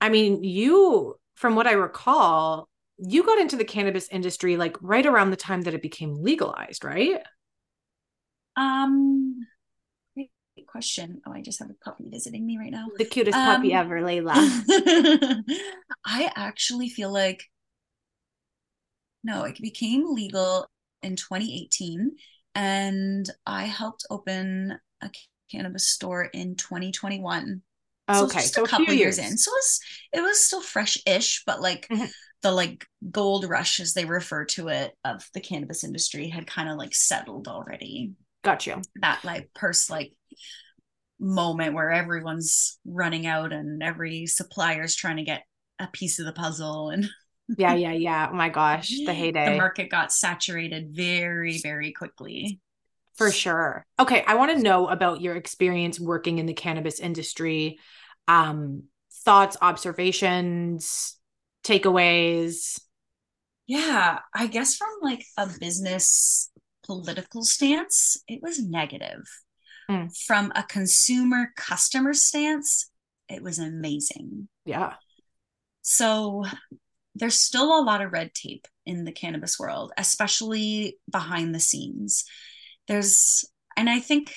I mean, you, from what I recall, you got into the cannabis industry like right around the time that it became legalized, right? Um, great question. Oh, I just have a puppy visiting me right now. The cutest um, puppy ever, Layla. <laughs> I actually feel like no, it became legal in 2018 and I helped open a cannabis store in 2021. So okay, just so a couple years. years. in. So it was it was still fresh-ish, but like mm-hmm. the like gold rush as they refer to it of the cannabis industry had kind of like settled already. Got you. That like purse like moment where everyone's running out and every supplier's trying to get a piece of the puzzle and <laughs> yeah yeah yeah. Oh my gosh the heyday the market got saturated very very quickly. For sure. Okay i want to know about your experience working in the cannabis industry. Um thoughts observations takeaways? Yeah i guess from like a business political stance it was negative mm. from a consumer customer stance it was amazing yeah so there's still a lot of red tape in the cannabis world, especially behind the scenes. There's, and I think,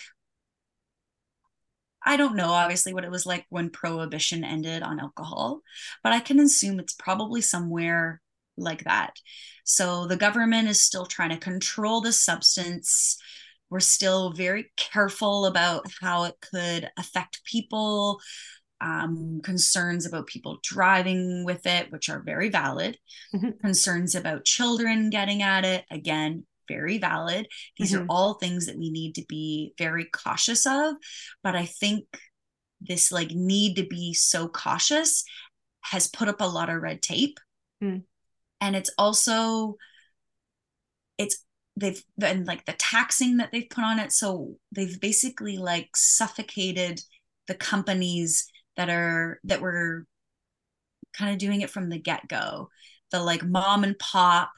I don't know obviously what it was like when prohibition ended on alcohol, but I can assume it's probably somewhere like that. So the government is still trying to control the substance. We're still very careful about how it could affect people um, concerns about people driving with it, which are very valid, mm-hmm. concerns about children getting at it, again, very valid. These mm-hmm. are all things that we need to be very cautious of. But I think this like need to be so cautious has put up a lot of red tape. Mm. And it's also, it's they've and like the taxing that they've put on it. So they've basically like suffocated the companies that are that were kind of doing it from the get-go. The like mom and pop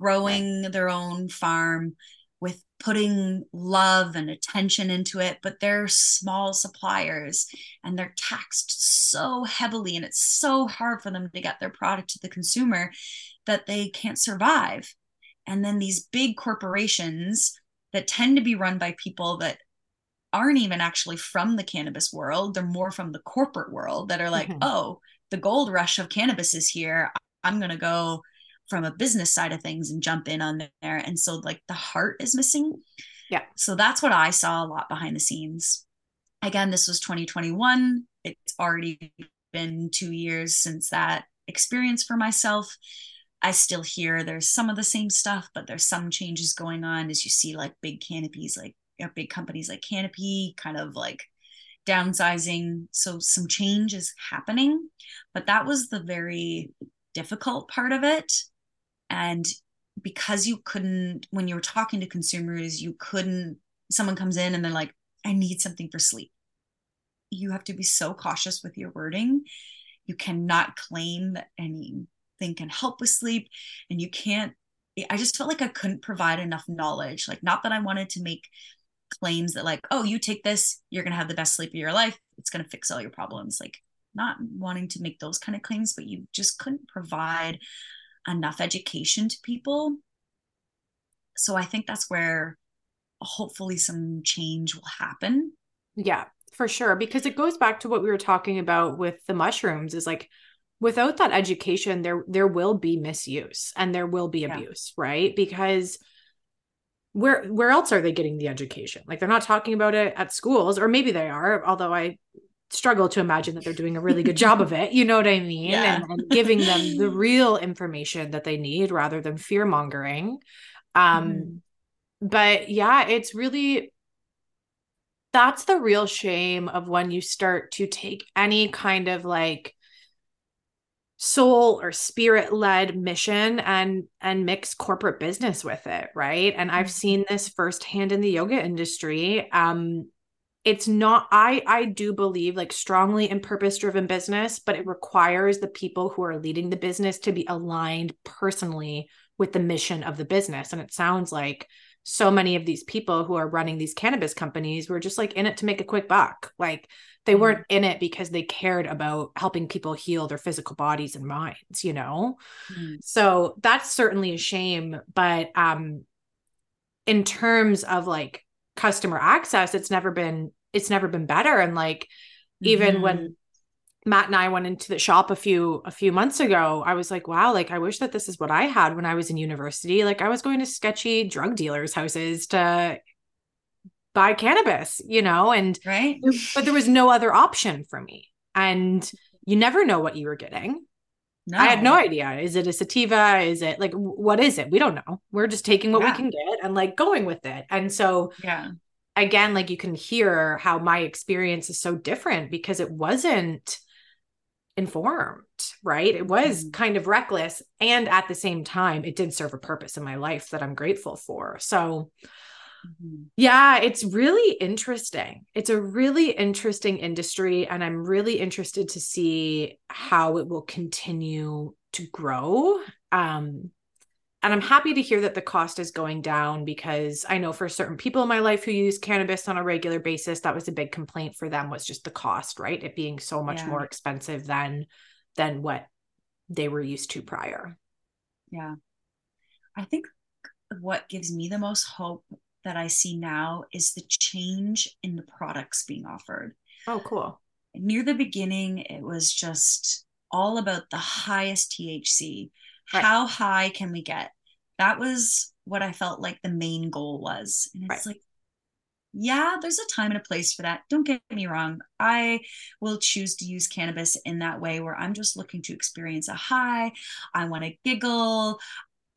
growing their own farm with putting love and attention into it but they're small suppliers and they're taxed so heavily and it's so hard for them to get their product to the consumer that they can't survive and then these big corporations that tend to be run by people that aren't even actually from the cannabis world. They're more from the corporate world that are like, mm-hmm. oh, the gold rush of cannabis is here. I'm going to go from a business side of things and jump in on there. And so, like, the heart is missing. Yeah. So that's what I saw a lot behind the scenes. Again, this was 2021. It's already been two years since that experience for myself. I still hear there's some of the same stuff, but there's some changes going on as you see like big canopies like big companies like Canopy kind of like downsizing. So some change is happening, but that was the very difficult part of it. And because you couldn't, when you were talking to consumers, you couldn't, someone comes in and they're like, I need something for sleep. You have to be so cautious with your wording. You cannot claim that anything can help with sleep, and you can't I just felt like I couldn't provide enough knowledge. Like, not that I wanted to make claims that like oh you take this you're going to have the best sleep of your life it's going to fix all your problems. Like not wanting to make those kind of claims but you just couldn't provide enough education to people. So i think that's where hopefully some change will happen. Yeah for sure because it goes back to what we were talking about with the mushrooms is like without that education there there will be misuse and there will be abuse right? Because where where else are they getting the education? Like they're not talking about it at schools or maybe they are although i struggle to imagine that they're doing a really good job of it you know what i mean? Yeah. and, and, giving them the <laughs> real information that they need rather than fear mongering. Um mm-hmm. but yeah it's really that's the real shame of when you start to take any kind of like soul or spirit led mission and and mix corporate business with it right? And i've mm-hmm. seen this firsthand in the yoga industry. Um it's not i i do believe like strongly in purpose driven business but it requires the people who are leading the business to be aligned personally with the mission of the business. And it sounds like so many of these people who are running these cannabis companies were just like in it to make a quick buck like they mm-hmm. weren't in it because they cared about helping people heal their physical bodies and minds you know mm. so that's certainly a shame but um in terms of like customer access it's never been it's never been better and like even mm-hmm. when Matt and I went into the shop a few a few months ago, I was like, wow, like I wish that this is what I had when I was in university. Like I was going to sketchy drug dealers' houses to buy cannabis, you know, and right. But there was no other option for me. And you never know what you were getting. No. I had no idea. Is it a sativa? Is it like what is it? We don't know. We're just taking what yeah. we can get and like going with it. And so yeah. Again, like you can hear how my experience is so different because it wasn't informed, right? It was mm-hmm. kind of reckless. And at the same time, it did serve a purpose in my life that I'm grateful for. So, mm-hmm. yeah, it's really interesting. It's a really interesting industry. And I'm really interested to see how it will continue to grow. Um, and I'm happy to hear that the cost is going down because I know for certain people in my life who use cannabis on a regular basis, that was a big complaint for them was just the cost, right? It being so much yeah. more expensive than than what they were used to prior. Yeah. I think what gives me the most hope that I see now is the change in the products being offered. Oh, cool. Near the beginning, it was just all about the highest THC Right. How high can we get? That was what I felt like the main goal was. And it's right. like, yeah, there's a time and a place for that. Don't get me wrong. I will choose to use cannabis in that way where I'm just looking to experience a high. I want to giggle.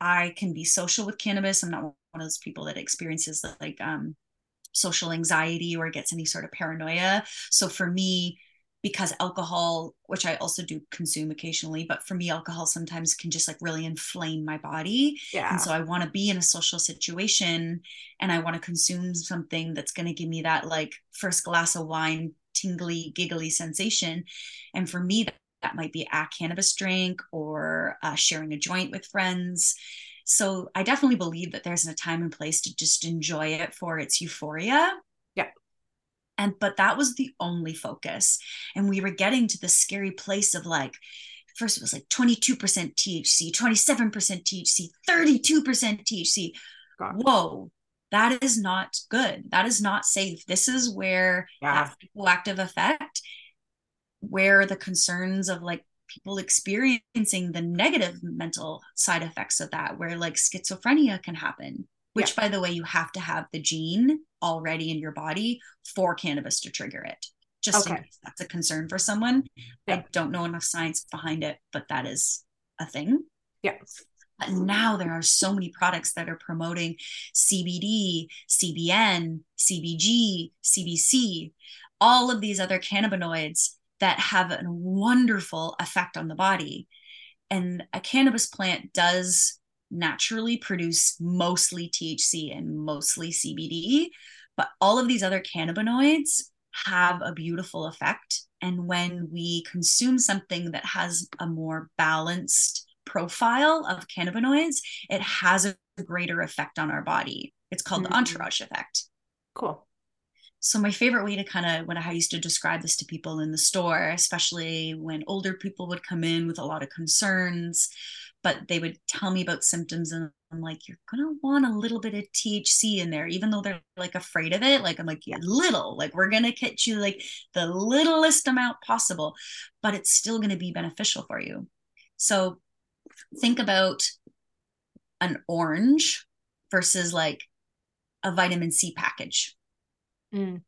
I can be social with cannabis. I'm not one of those people that experiences like um, social anxiety or gets any sort of paranoia. So for me, because alcohol which i also do consume occasionally but for me alcohol sometimes can just like really inflame my body. Yeah. and so i want to be in a social situation and i want to consume something that's going to give me that like first glass of wine tingly giggly sensation. And for me that, that might be a cannabis drink or uh, sharing a joint with friends. So i definitely believe that there's a time and place to just enjoy it for its euphoria and but that was the only focus. And we were getting to the scary place of like first it was like 22% thc 27% thc 32% thc whoa that is not good. That is not safe. This is where yeah. that psychoactive effect where the concerns of like people experiencing the negative mental side effects of that where like schizophrenia can happen which yeah. by the way you have to have the gene already in your body for cannabis to trigger it just okay. in case that's a concern for someone yeah. i don't know enough science behind it but that is a thing yeah but now there are so many products that are promoting cbd cbn cbg cbc all of these other cannabinoids that have a wonderful effect on the body and a cannabis plant does naturally produce mostly THC and mostly CBD, but all of these other cannabinoids have a beautiful effect. And when we consume something that has a more balanced profile of cannabinoids, it has a greater effect on our body. It's called mm-hmm. the entourage effect. Cool. So my favorite way to kind of when I used to describe this to people in the store, especially when older people would come in with a lot of concerns, but they would tell me about symptoms and I'm like, you're gonna want a little bit of THC in there, even though they're like afraid of it. Like I'm like, yeah, little, like we're gonna get you like the littlest amount possible, but it's still gonna be beneficial for you. So think about an orange versus like a vitamin C package. Mm.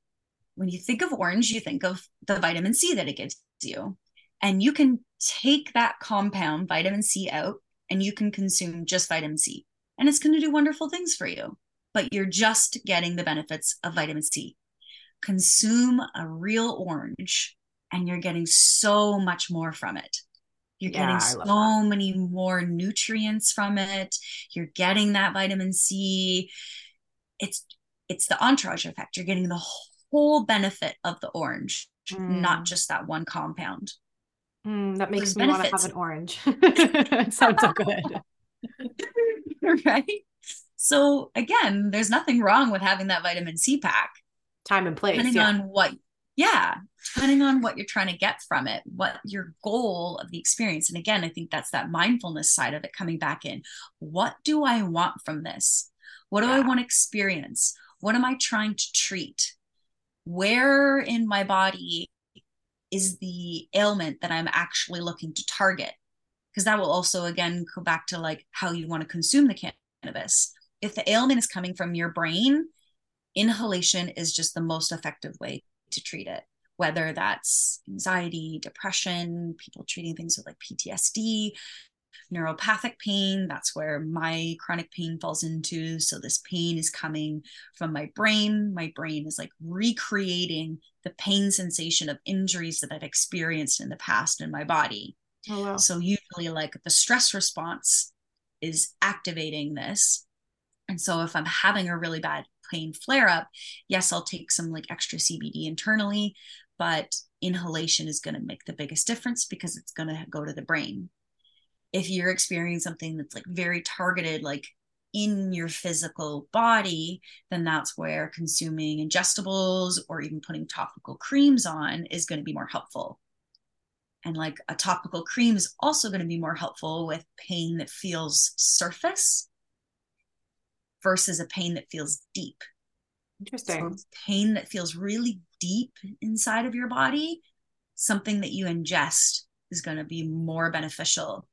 When you think of orange, you think of the vitamin C that it gives you. And you can take that compound, vitamin C, out and you can consume just vitamin C. And it's going to do wonderful things for you, but you're just getting the benefits of vitamin C. Consume a real orange and you're getting so much more from it. You're yeah, getting so that. many more nutrients from it. You're getting that vitamin C. It's it's the entourage effect. You're getting the whole benefit of the orange, mm. not just that one compound. Mm, that makes me want to have an orange. <laughs> <laughs> it sounds so good. <laughs> right. So again, there's nothing wrong with having that vitamin C pack. Time and place. Depending yeah. on what, yeah, depending on what you're trying to get from it, what your goal of the experience. And again, I think that's that mindfulness side of it coming back in. What do I want from this? What do yeah. I want to experience? What am I trying to treat? where in my body is the ailment that I'm actually looking to target? Because that will also, again, go back to like how you want to consume the cannabis. If the ailment is coming from your brain, inhalation is just the most effective way to treat it whether that's anxiety, depression, people treating things with like PTSD, neuropathic pain. That's where my chronic pain falls into. So this pain is coming from my brain. My brain is like recreating the pain sensation of injuries that I've experienced in the past in my body. Oh, wow. So usually like the stress response is activating this. And so if I'm having a really bad pain flare up, yes, I'll take some like extra CBD internally, but inhalation is going to make the biggest difference because it's going to go to the brain. If you're experiencing something that's like very targeted, like in your physical body, then that's where consuming ingestibles or even putting topical creams on is going to be more helpful. And like a topical cream is also going to be more helpful with pain that feels surface versus a pain that feels deep. Interesting. So pain that feels really deep inside of your body, something that you ingest is going to be more beneficial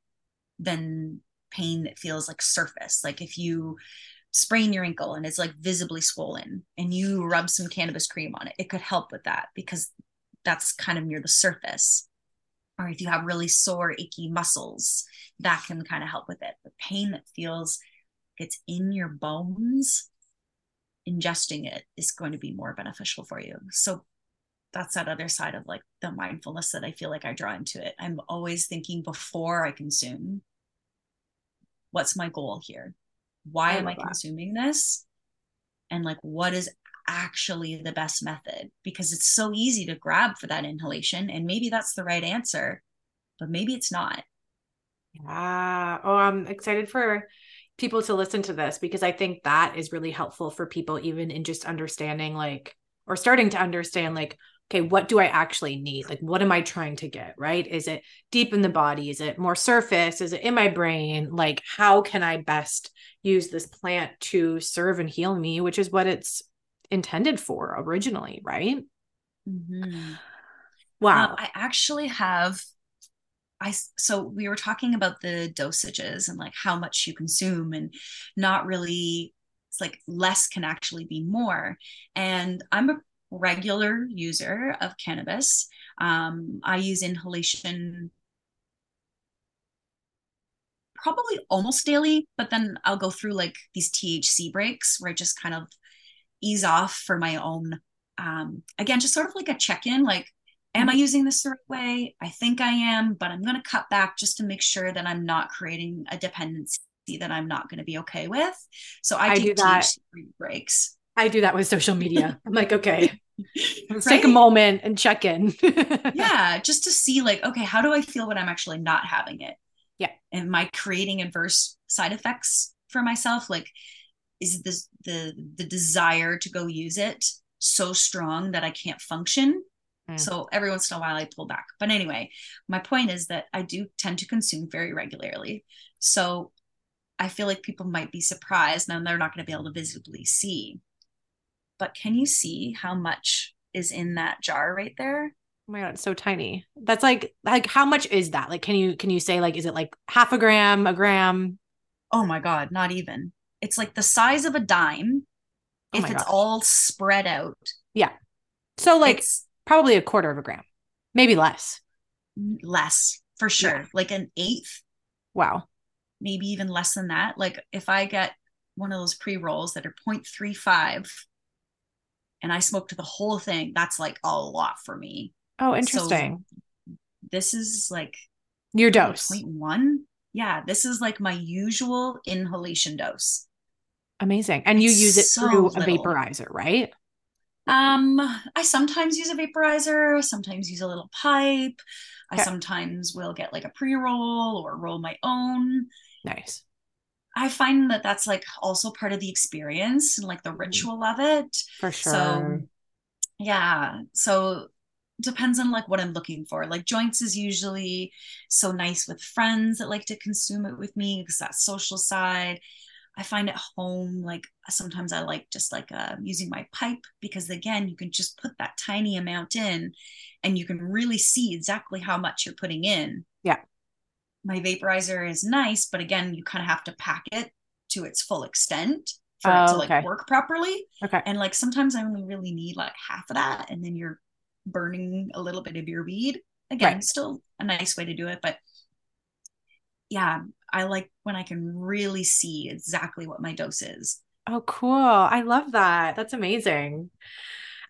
than pain that feels like surface. Like if you sprain your ankle and it's like visibly swollen and you rub some cannabis cream on it, it could help with that because that's kind of near the surface. Or if you have really sore, achy muscles, that can kind of help with it. The pain that feels it's in your bones ingesting it is going to be more beneficial for you. So that's that other side of like the mindfulness that I feel like I draw into it. I'm always thinking before I consume, what's my goal here? Why I am I that. consuming this? And like, what is actually the best method? Because it's so easy to grab for that inhalation. And maybe that's the right answer, but maybe it's not. Yeah. Oh, I'm excited for people to listen to this because I think that is really helpful for people, even in just understanding, like, or starting to understand, like, okay, what do I actually need? Like, what am I trying to get? Right? Is it deep in the body? Is it more surface? Is it in my brain? Like, how can I best use this plant to serve and heal me, which is what it's intended for originally, right? Mm-hmm. Wow. I actually have I so we were talking about the dosages and like how much you consume and not really it's like less can actually be more. And I'm a regular user of cannabis. Um, I use inhalation probably almost daily, but then I'll go through like these THC breaks where I just kind of ease off for my own um again just sort of like a check-in like am I mm-hmm. using this the right way? I think I am, but I'm going to cut back just to make sure that I'm not creating a dependency that I'm not going to be okay with. So I, I do that breaks. I do that with social media. <laughs> I'm like, okay, let's right? take a moment and check in. <laughs> yeah, just to see like, okay, how do I feel when I'm actually not having it? Yeah. Am I creating adverse side effects for myself? Like, is this the the desire to go use it so strong that I can't function? Mm. So every once in a while I pull back. But anyway, my point is that I do tend to consume very regularly. So I feel like people might be surprised. and they're not going to be able to visibly see. But can you see how much is in that jar right there? Oh my god, it's so tiny. That's like like how much is that? Like can you can you say like is it like half a gram, a gram? Oh my god, not even. It's like the size of a dime oh if it's all spread out. Yeah. So like it's, probably a quarter of a gram, maybe less. Mm, less for sure. Yeah. Like an eighth. Wow. Maybe even less than that. Like if I get one of those pre rolls that are 0.35 and I smoked the whole thing, that's like a lot for me. Oh, interesting. So this is like your dose. 0.1. Yeah, this is like my usual inhalation dose. Amazing. And you it's use it so through little. a vaporizer, right? Um, I sometimes use a vaporizer, sometimes use a little pipe. Okay. I sometimes will get like a pre roll or roll my own. Nice. I find that that's like also part of the experience and like the mm-hmm. ritual of it. For sure. So, yeah. So, depends on like what I'm looking for. Like joints is usually so nice with friends that like to consume it with me because that social side. I find at home, like sometimes I like just like uh, using my pipe because again, you can just put that tiny amount in and you can really see exactly how much you're putting in. Yeah. My vaporizer is nice, but again, you kind of have to pack it to its full extent for Oh, it to oh, like okay. work properly. Okay. And like sometimes I only really need like half of that, and then you're burning a little bit of your weed. Again, Right. still a nice way to do it, but yeah, I like when I can really see exactly what my dose is. Oh, cool. I love that. That's amazing.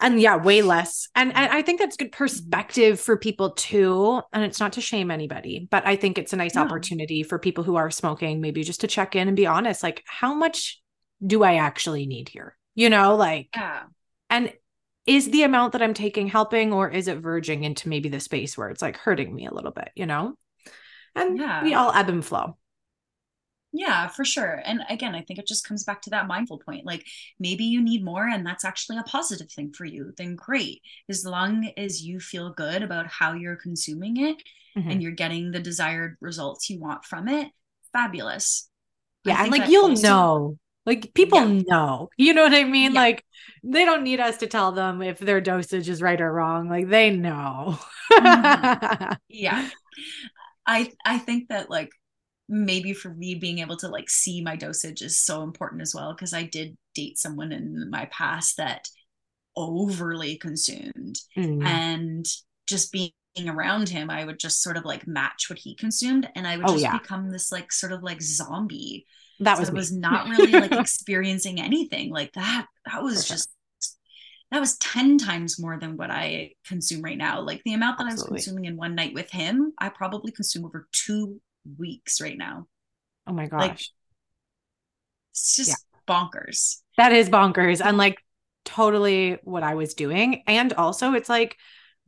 And yeah, way less. And, and I think that's good perspective for people too. And it's not to shame anybody, but I think it's a nice No. opportunity for people who are smoking, maybe just to check in and be honest, like, how much do I actually need here? You know, like, Yeah. and is the amount that I'm taking helping, or is it verging into maybe the space where it's like hurting me a little bit, you know? And Yeah. we all ebb and flow. Yeah, for sure. And again, I think it just comes back to that mindful point. Like maybe you need more and that's actually a positive thing for you, then great. As long as you feel good about how you're consuming it Mhm. and you're getting the desired results you want from it, fabulous. Yeah, and like you'll know. Like people Yeah. know. You know what I mean? Yeah. Like they don't need us to tell them if their dosage is right or wrong. Like they know. Mhm. <laughs> Yeah. I I think that like maybe for me being able to like see my dosage is so important as well because I did date someone in my past that overly consumed Mm. and just being around him i would just sort of like match what he consumed and i would Oh, just yeah. become this like sort of like zombie That was me. was not <laughs> really like experiencing anything like that that was just that was 10 times more than what i consume right now like the amount that i was consuming in one night with him i probably consume over two weeks right now oh my like, gosh. it's just bonkers That is bonkers and like totally what I was doing. And also, it's like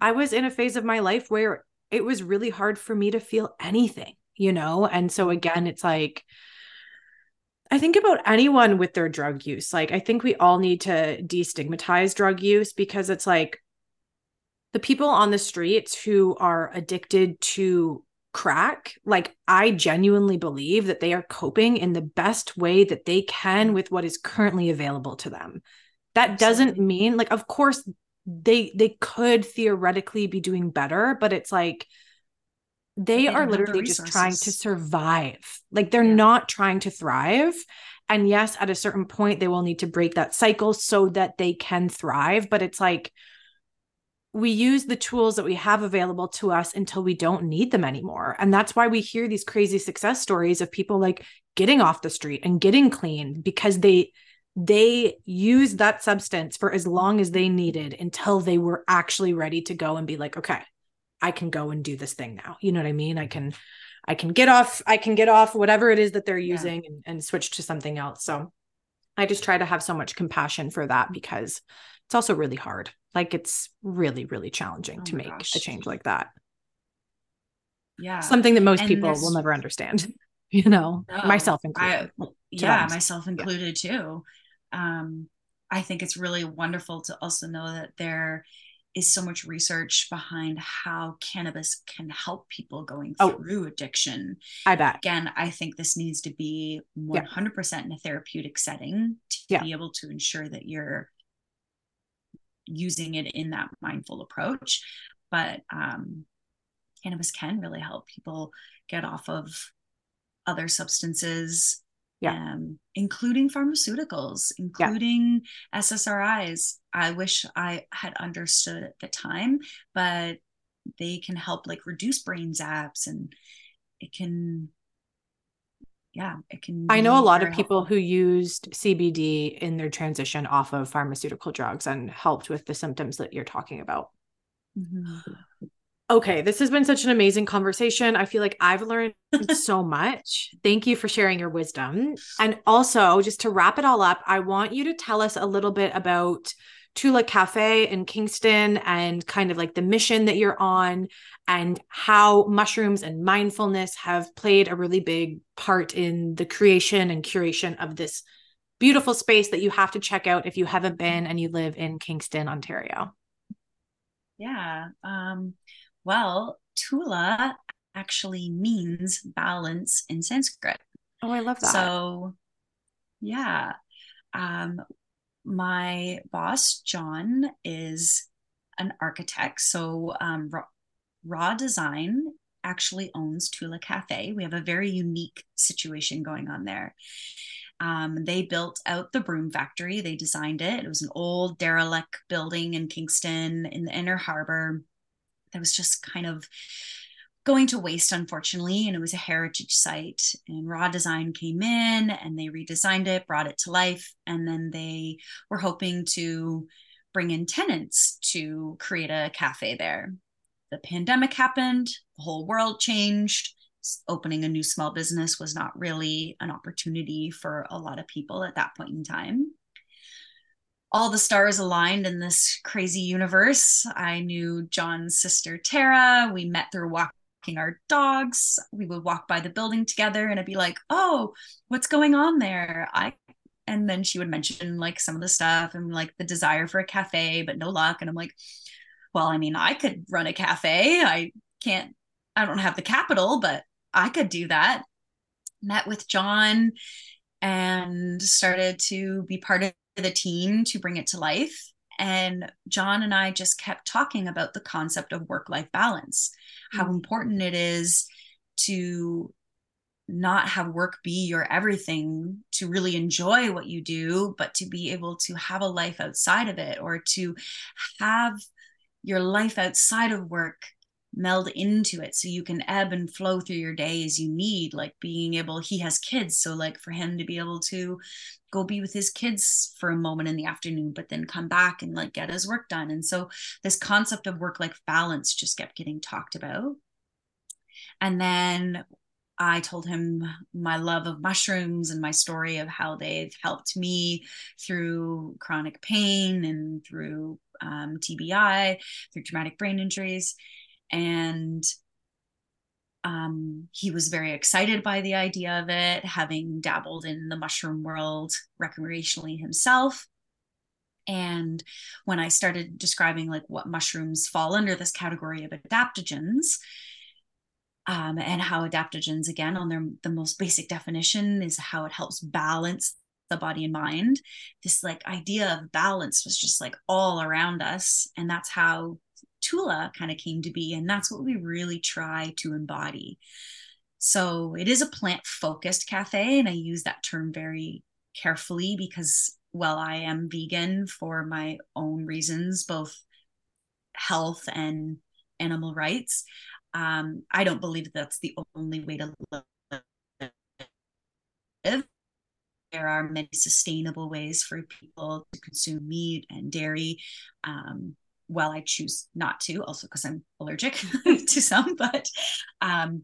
I was in a phase of my life where it was really hard for me to feel anything, you know? And so, again, it's like, I think about anyone with their drug use. Like, I think we all need to destigmatize drug use because it's like the people on the streets who are addicted to crack, like, I genuinely believe that they are coping in the best way that they can with what is currently available to them. That doesn't mean, like, of course, they they could theoretically be doing better but it's like they, they are don't the literally just trying to survive. Like they're Yeah. not trying to thrive. And yes at a certain point they will need to break that cycle so that they can thrive. But it's like we use the tools that we have available to us until we don't need them anymore. And that's why we hear these crazy success stories of people like getting off the street and getting clean because they they used that substance for as long as they needed until they were actually ready to go and be like okay i can go and do this thing now. You know what i mean? I can i can get off i can get off whatever it is that they're Yeah. using and, and switch to something else. So i just try to have so much compassion for that because it's also really hard like it's really really challenging Oh to make gosh. a change like that yeah something that most And people there's- will never understand <laughs> you know No, myself I, included yeah, them. myself included too. Um, I think it's really wonderful to also know that there is so much research behind how cannabis can help people going Oh. through addiction. i bet Again, I think this needs to be 100% in a therapeutic setting to Yeah. be able to ensure that you're using it in that mindful approach. But um, cannabis can really help people get off of other substances Yeah. um, including pharmaceuticals including ssris i wish i had understood at the time but they can help like reduce brain zaps and it can yeah it can I know a lot of people helpful. who used CBD in their transition off of pharmaceutical drugs and helped with the symptoms that you're talking about. Mhm. Okay, this has been such an amazing conversation. I feel like I've learned <laughs> so much. Thank you for sharing your wisdom. And also, just to wrap it all up, I want you to tell us a little bit about Tula Cafe in Kingston and kind of like the mission that you're on and how mushrooms and mindfulness have played a really big part in the creation and curation of this beautiful space that you have to check out if you haven't been and you live in Kingston, Ontario. yeah um well tula actually means balance in sanskrit Oh, I love that. So Yeah. Um, my boss, John, is an architect. So um, Raw, Design actually owns Tula Cafe. We have a very unique situation going on there. Um, they built out the broom factory. They designed it. It was an old derelict building in Kingston in the inner harbor that was just kind of going to waste, unfortunately. And it was a heritage site. And Raw Design came in and they redesigned it, brought it to life. And then they were hoping to bring in tenants to create a cafe there. The pandemic happened, the whole world changed opening a new small business was not really an opportunity for a lot of people at that point in time. All the stars aligned in this crazy universe. I knew John's sister Tara. We met through walking our dogs. We would walk by the building together and I'd be like, "Oh, what's going on there?" I and then she would mention like some of the stuff and like the desire for a cafe, but no luck. And I'm like, well, I mean, I could run a cafe. I can't I don't have the capital, but I could do that. Met with John and started to be part of the team to bring it to life. And John and I just kept talking about the concept of work life balance, mm-hmm. how important it is to not have work be your everything, to really enjoy what you do, but to be able to have a life outside of it or to have your life outside of work meld into it so you can ebb and flow through your day as you need like being able he has kids so like for him to be able to go be with his kids for a moment in the afternoon but then come back and like get his work done. And so this concept of work life balance just kept getting talked about. And then I told him my love of mushrooms and my story of how they've helped me through chronic pain and through um, TBI, through traumatic brain injuries and um, he was very excited by the idea of it, having dabbled in the mushroom world recreationally himself. And when I started describing like what mushrooms fall under this category of adaptogens, um, and how adaptogens, again, on their the most basic definition, is how it helps balance the body and mind. This like idea of balance was just like all around us, and that's how Tula kind of came to be. And that's what we really try to embody. So it is a plant focused cafe. And I use that term very carefully because, well, I am vegan for my own reasons, both health and animal rights. Um, I don't believe that that's the only way to live. There are many sustainable ways for people to consume meat and dairy. Um, well i choose not to also because i'm allergic <laughs> to some but um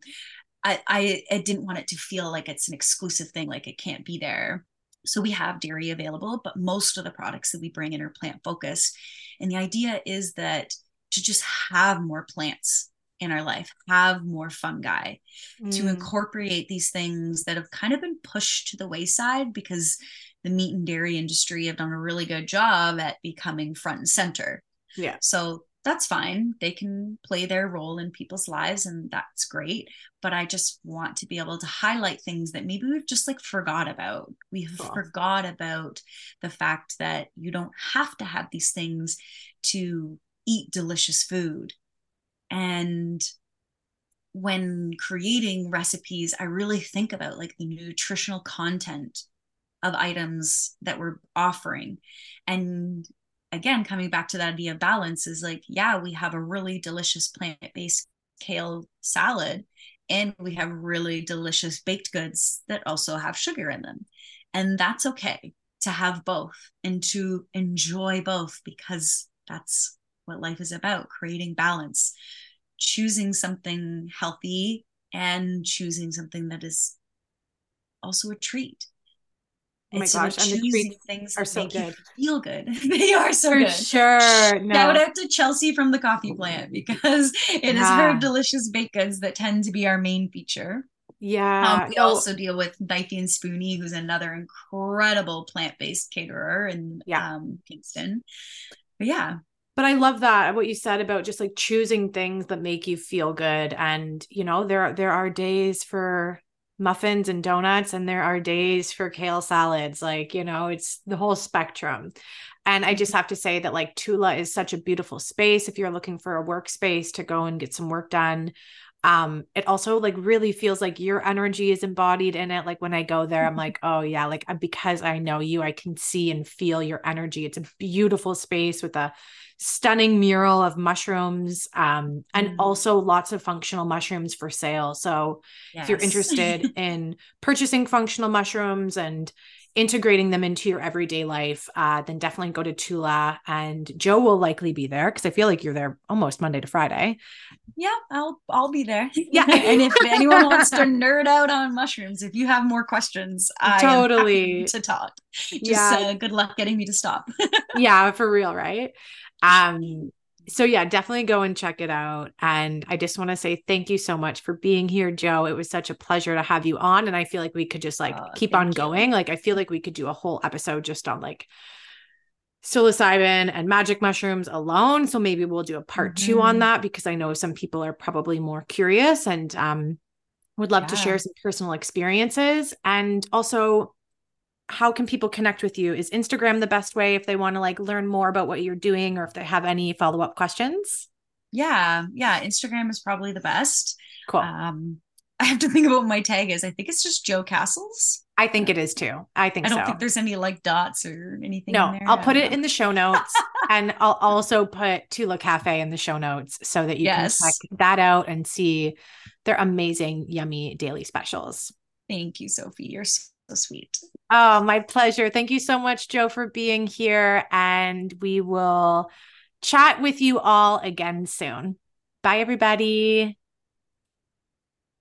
I, I i didn't want it to feel like it's an exclusive thing like it can't be there so we have dairy available but most of the products that we bring in are plant focused and the idea is that to just have more plants in our life have more fungi mm. to incorporate these things that have kind of been pushed to the wayside because the meat and dairy industry have done a really good job at becoming front and center yeah. So that's fine. They can play their role in people's lives and that's great. But I just want to be able to highlight things that maybe we've just like forgot about. We have cool. forgot about the fact that you don't have to have these things to eat delicious food. And when creating recipes, I really think about like the nutritional content of items that we're offering. And again coming back to that idea of balance is like yeah we have a really delicious plant-based kale salad and we have really delicious baked goods that also have sugar in them and that's okay to have both and to enjoy both because that's what life is about creating balance choosing something healthy and choosing something that is also a treat Oh my gosh, and the treats things are so good. feel good. <laughs> they are so For good. Sure. <laughs> No. Shout out to Chelsea from the coffee plant <laughs> because it yeah. is her delicious baked goods that tend to be our main feature. Yeah. Um, we oh. also deal with and Spoony, who's another incredible plant-based caterer in yeah. um, Kingston. But yeah. But I love that what you said about just like choosing things that make you feel good. And you know, there are there are days for muffins and donuts and there are days for kale salads like you know it's the whole spectrum and i just mm-hmm. have to say that like tula is such a beautiful space if you're looking for a workspace to go and get some work done um it also like really feels like your energy is embodied in it like when i go there i'm mm-hmm. like oh yeah like because i know you i can see and feel your energy it's a beautiful space with a stunning mural of mushrooms um and mm. also lots of functional mushrooms for sale so yes. if you're interested <laughs> in purchasing functional mushrooms and integrating them into your everyday life, uh, then definitely go to Tula and Jo will likely be there because I feel like you're there almost Monday to Friday. Yeah, I'll I'll be there. Yeah. <laughs> and if anyone wants to nerd out on mushrooms, if you have more questions, I totally to talk. Just yeah. Uh, good luck getting me to stop. <laughs> yeah, for real, right? Um so yeah, definitely go and check it out. And I just want to say thank you so much for being here, Jo. It was such a pleasure to have you on. And I feel like we could just like oh, keep on going. You. Like I feel like we could do a whole episode just on like psilocybin and magic mushrooms alone. So maybe we'll do a part mm-hmm. two on mm-hmm. that because I know some people are probably more curious and um would love yeah. to share some personal experiences. And also how can people connect with you? Is Instagram the best way if they want to like learn more about what you're doing or if they have any follow up questions? Yeah, yeah, Instagram is probably the best. Cool. Um, <laughs> I have to think about what my tag is. I think it's just Jo Castles. I think it is too. I think I don't so. think there's any like dots or anything. No, I'll put it know. in the show notes <laughs> and I'll also put Tula Cafe in the show notes so that you yes. can check that out and see their amazing, yummy daily specials. Thank you, Sophie. You're so sweet. Oh, my pleasure. Thank you so much, Jo, for being here. And we will chat with you all again soon. Bye, everybody.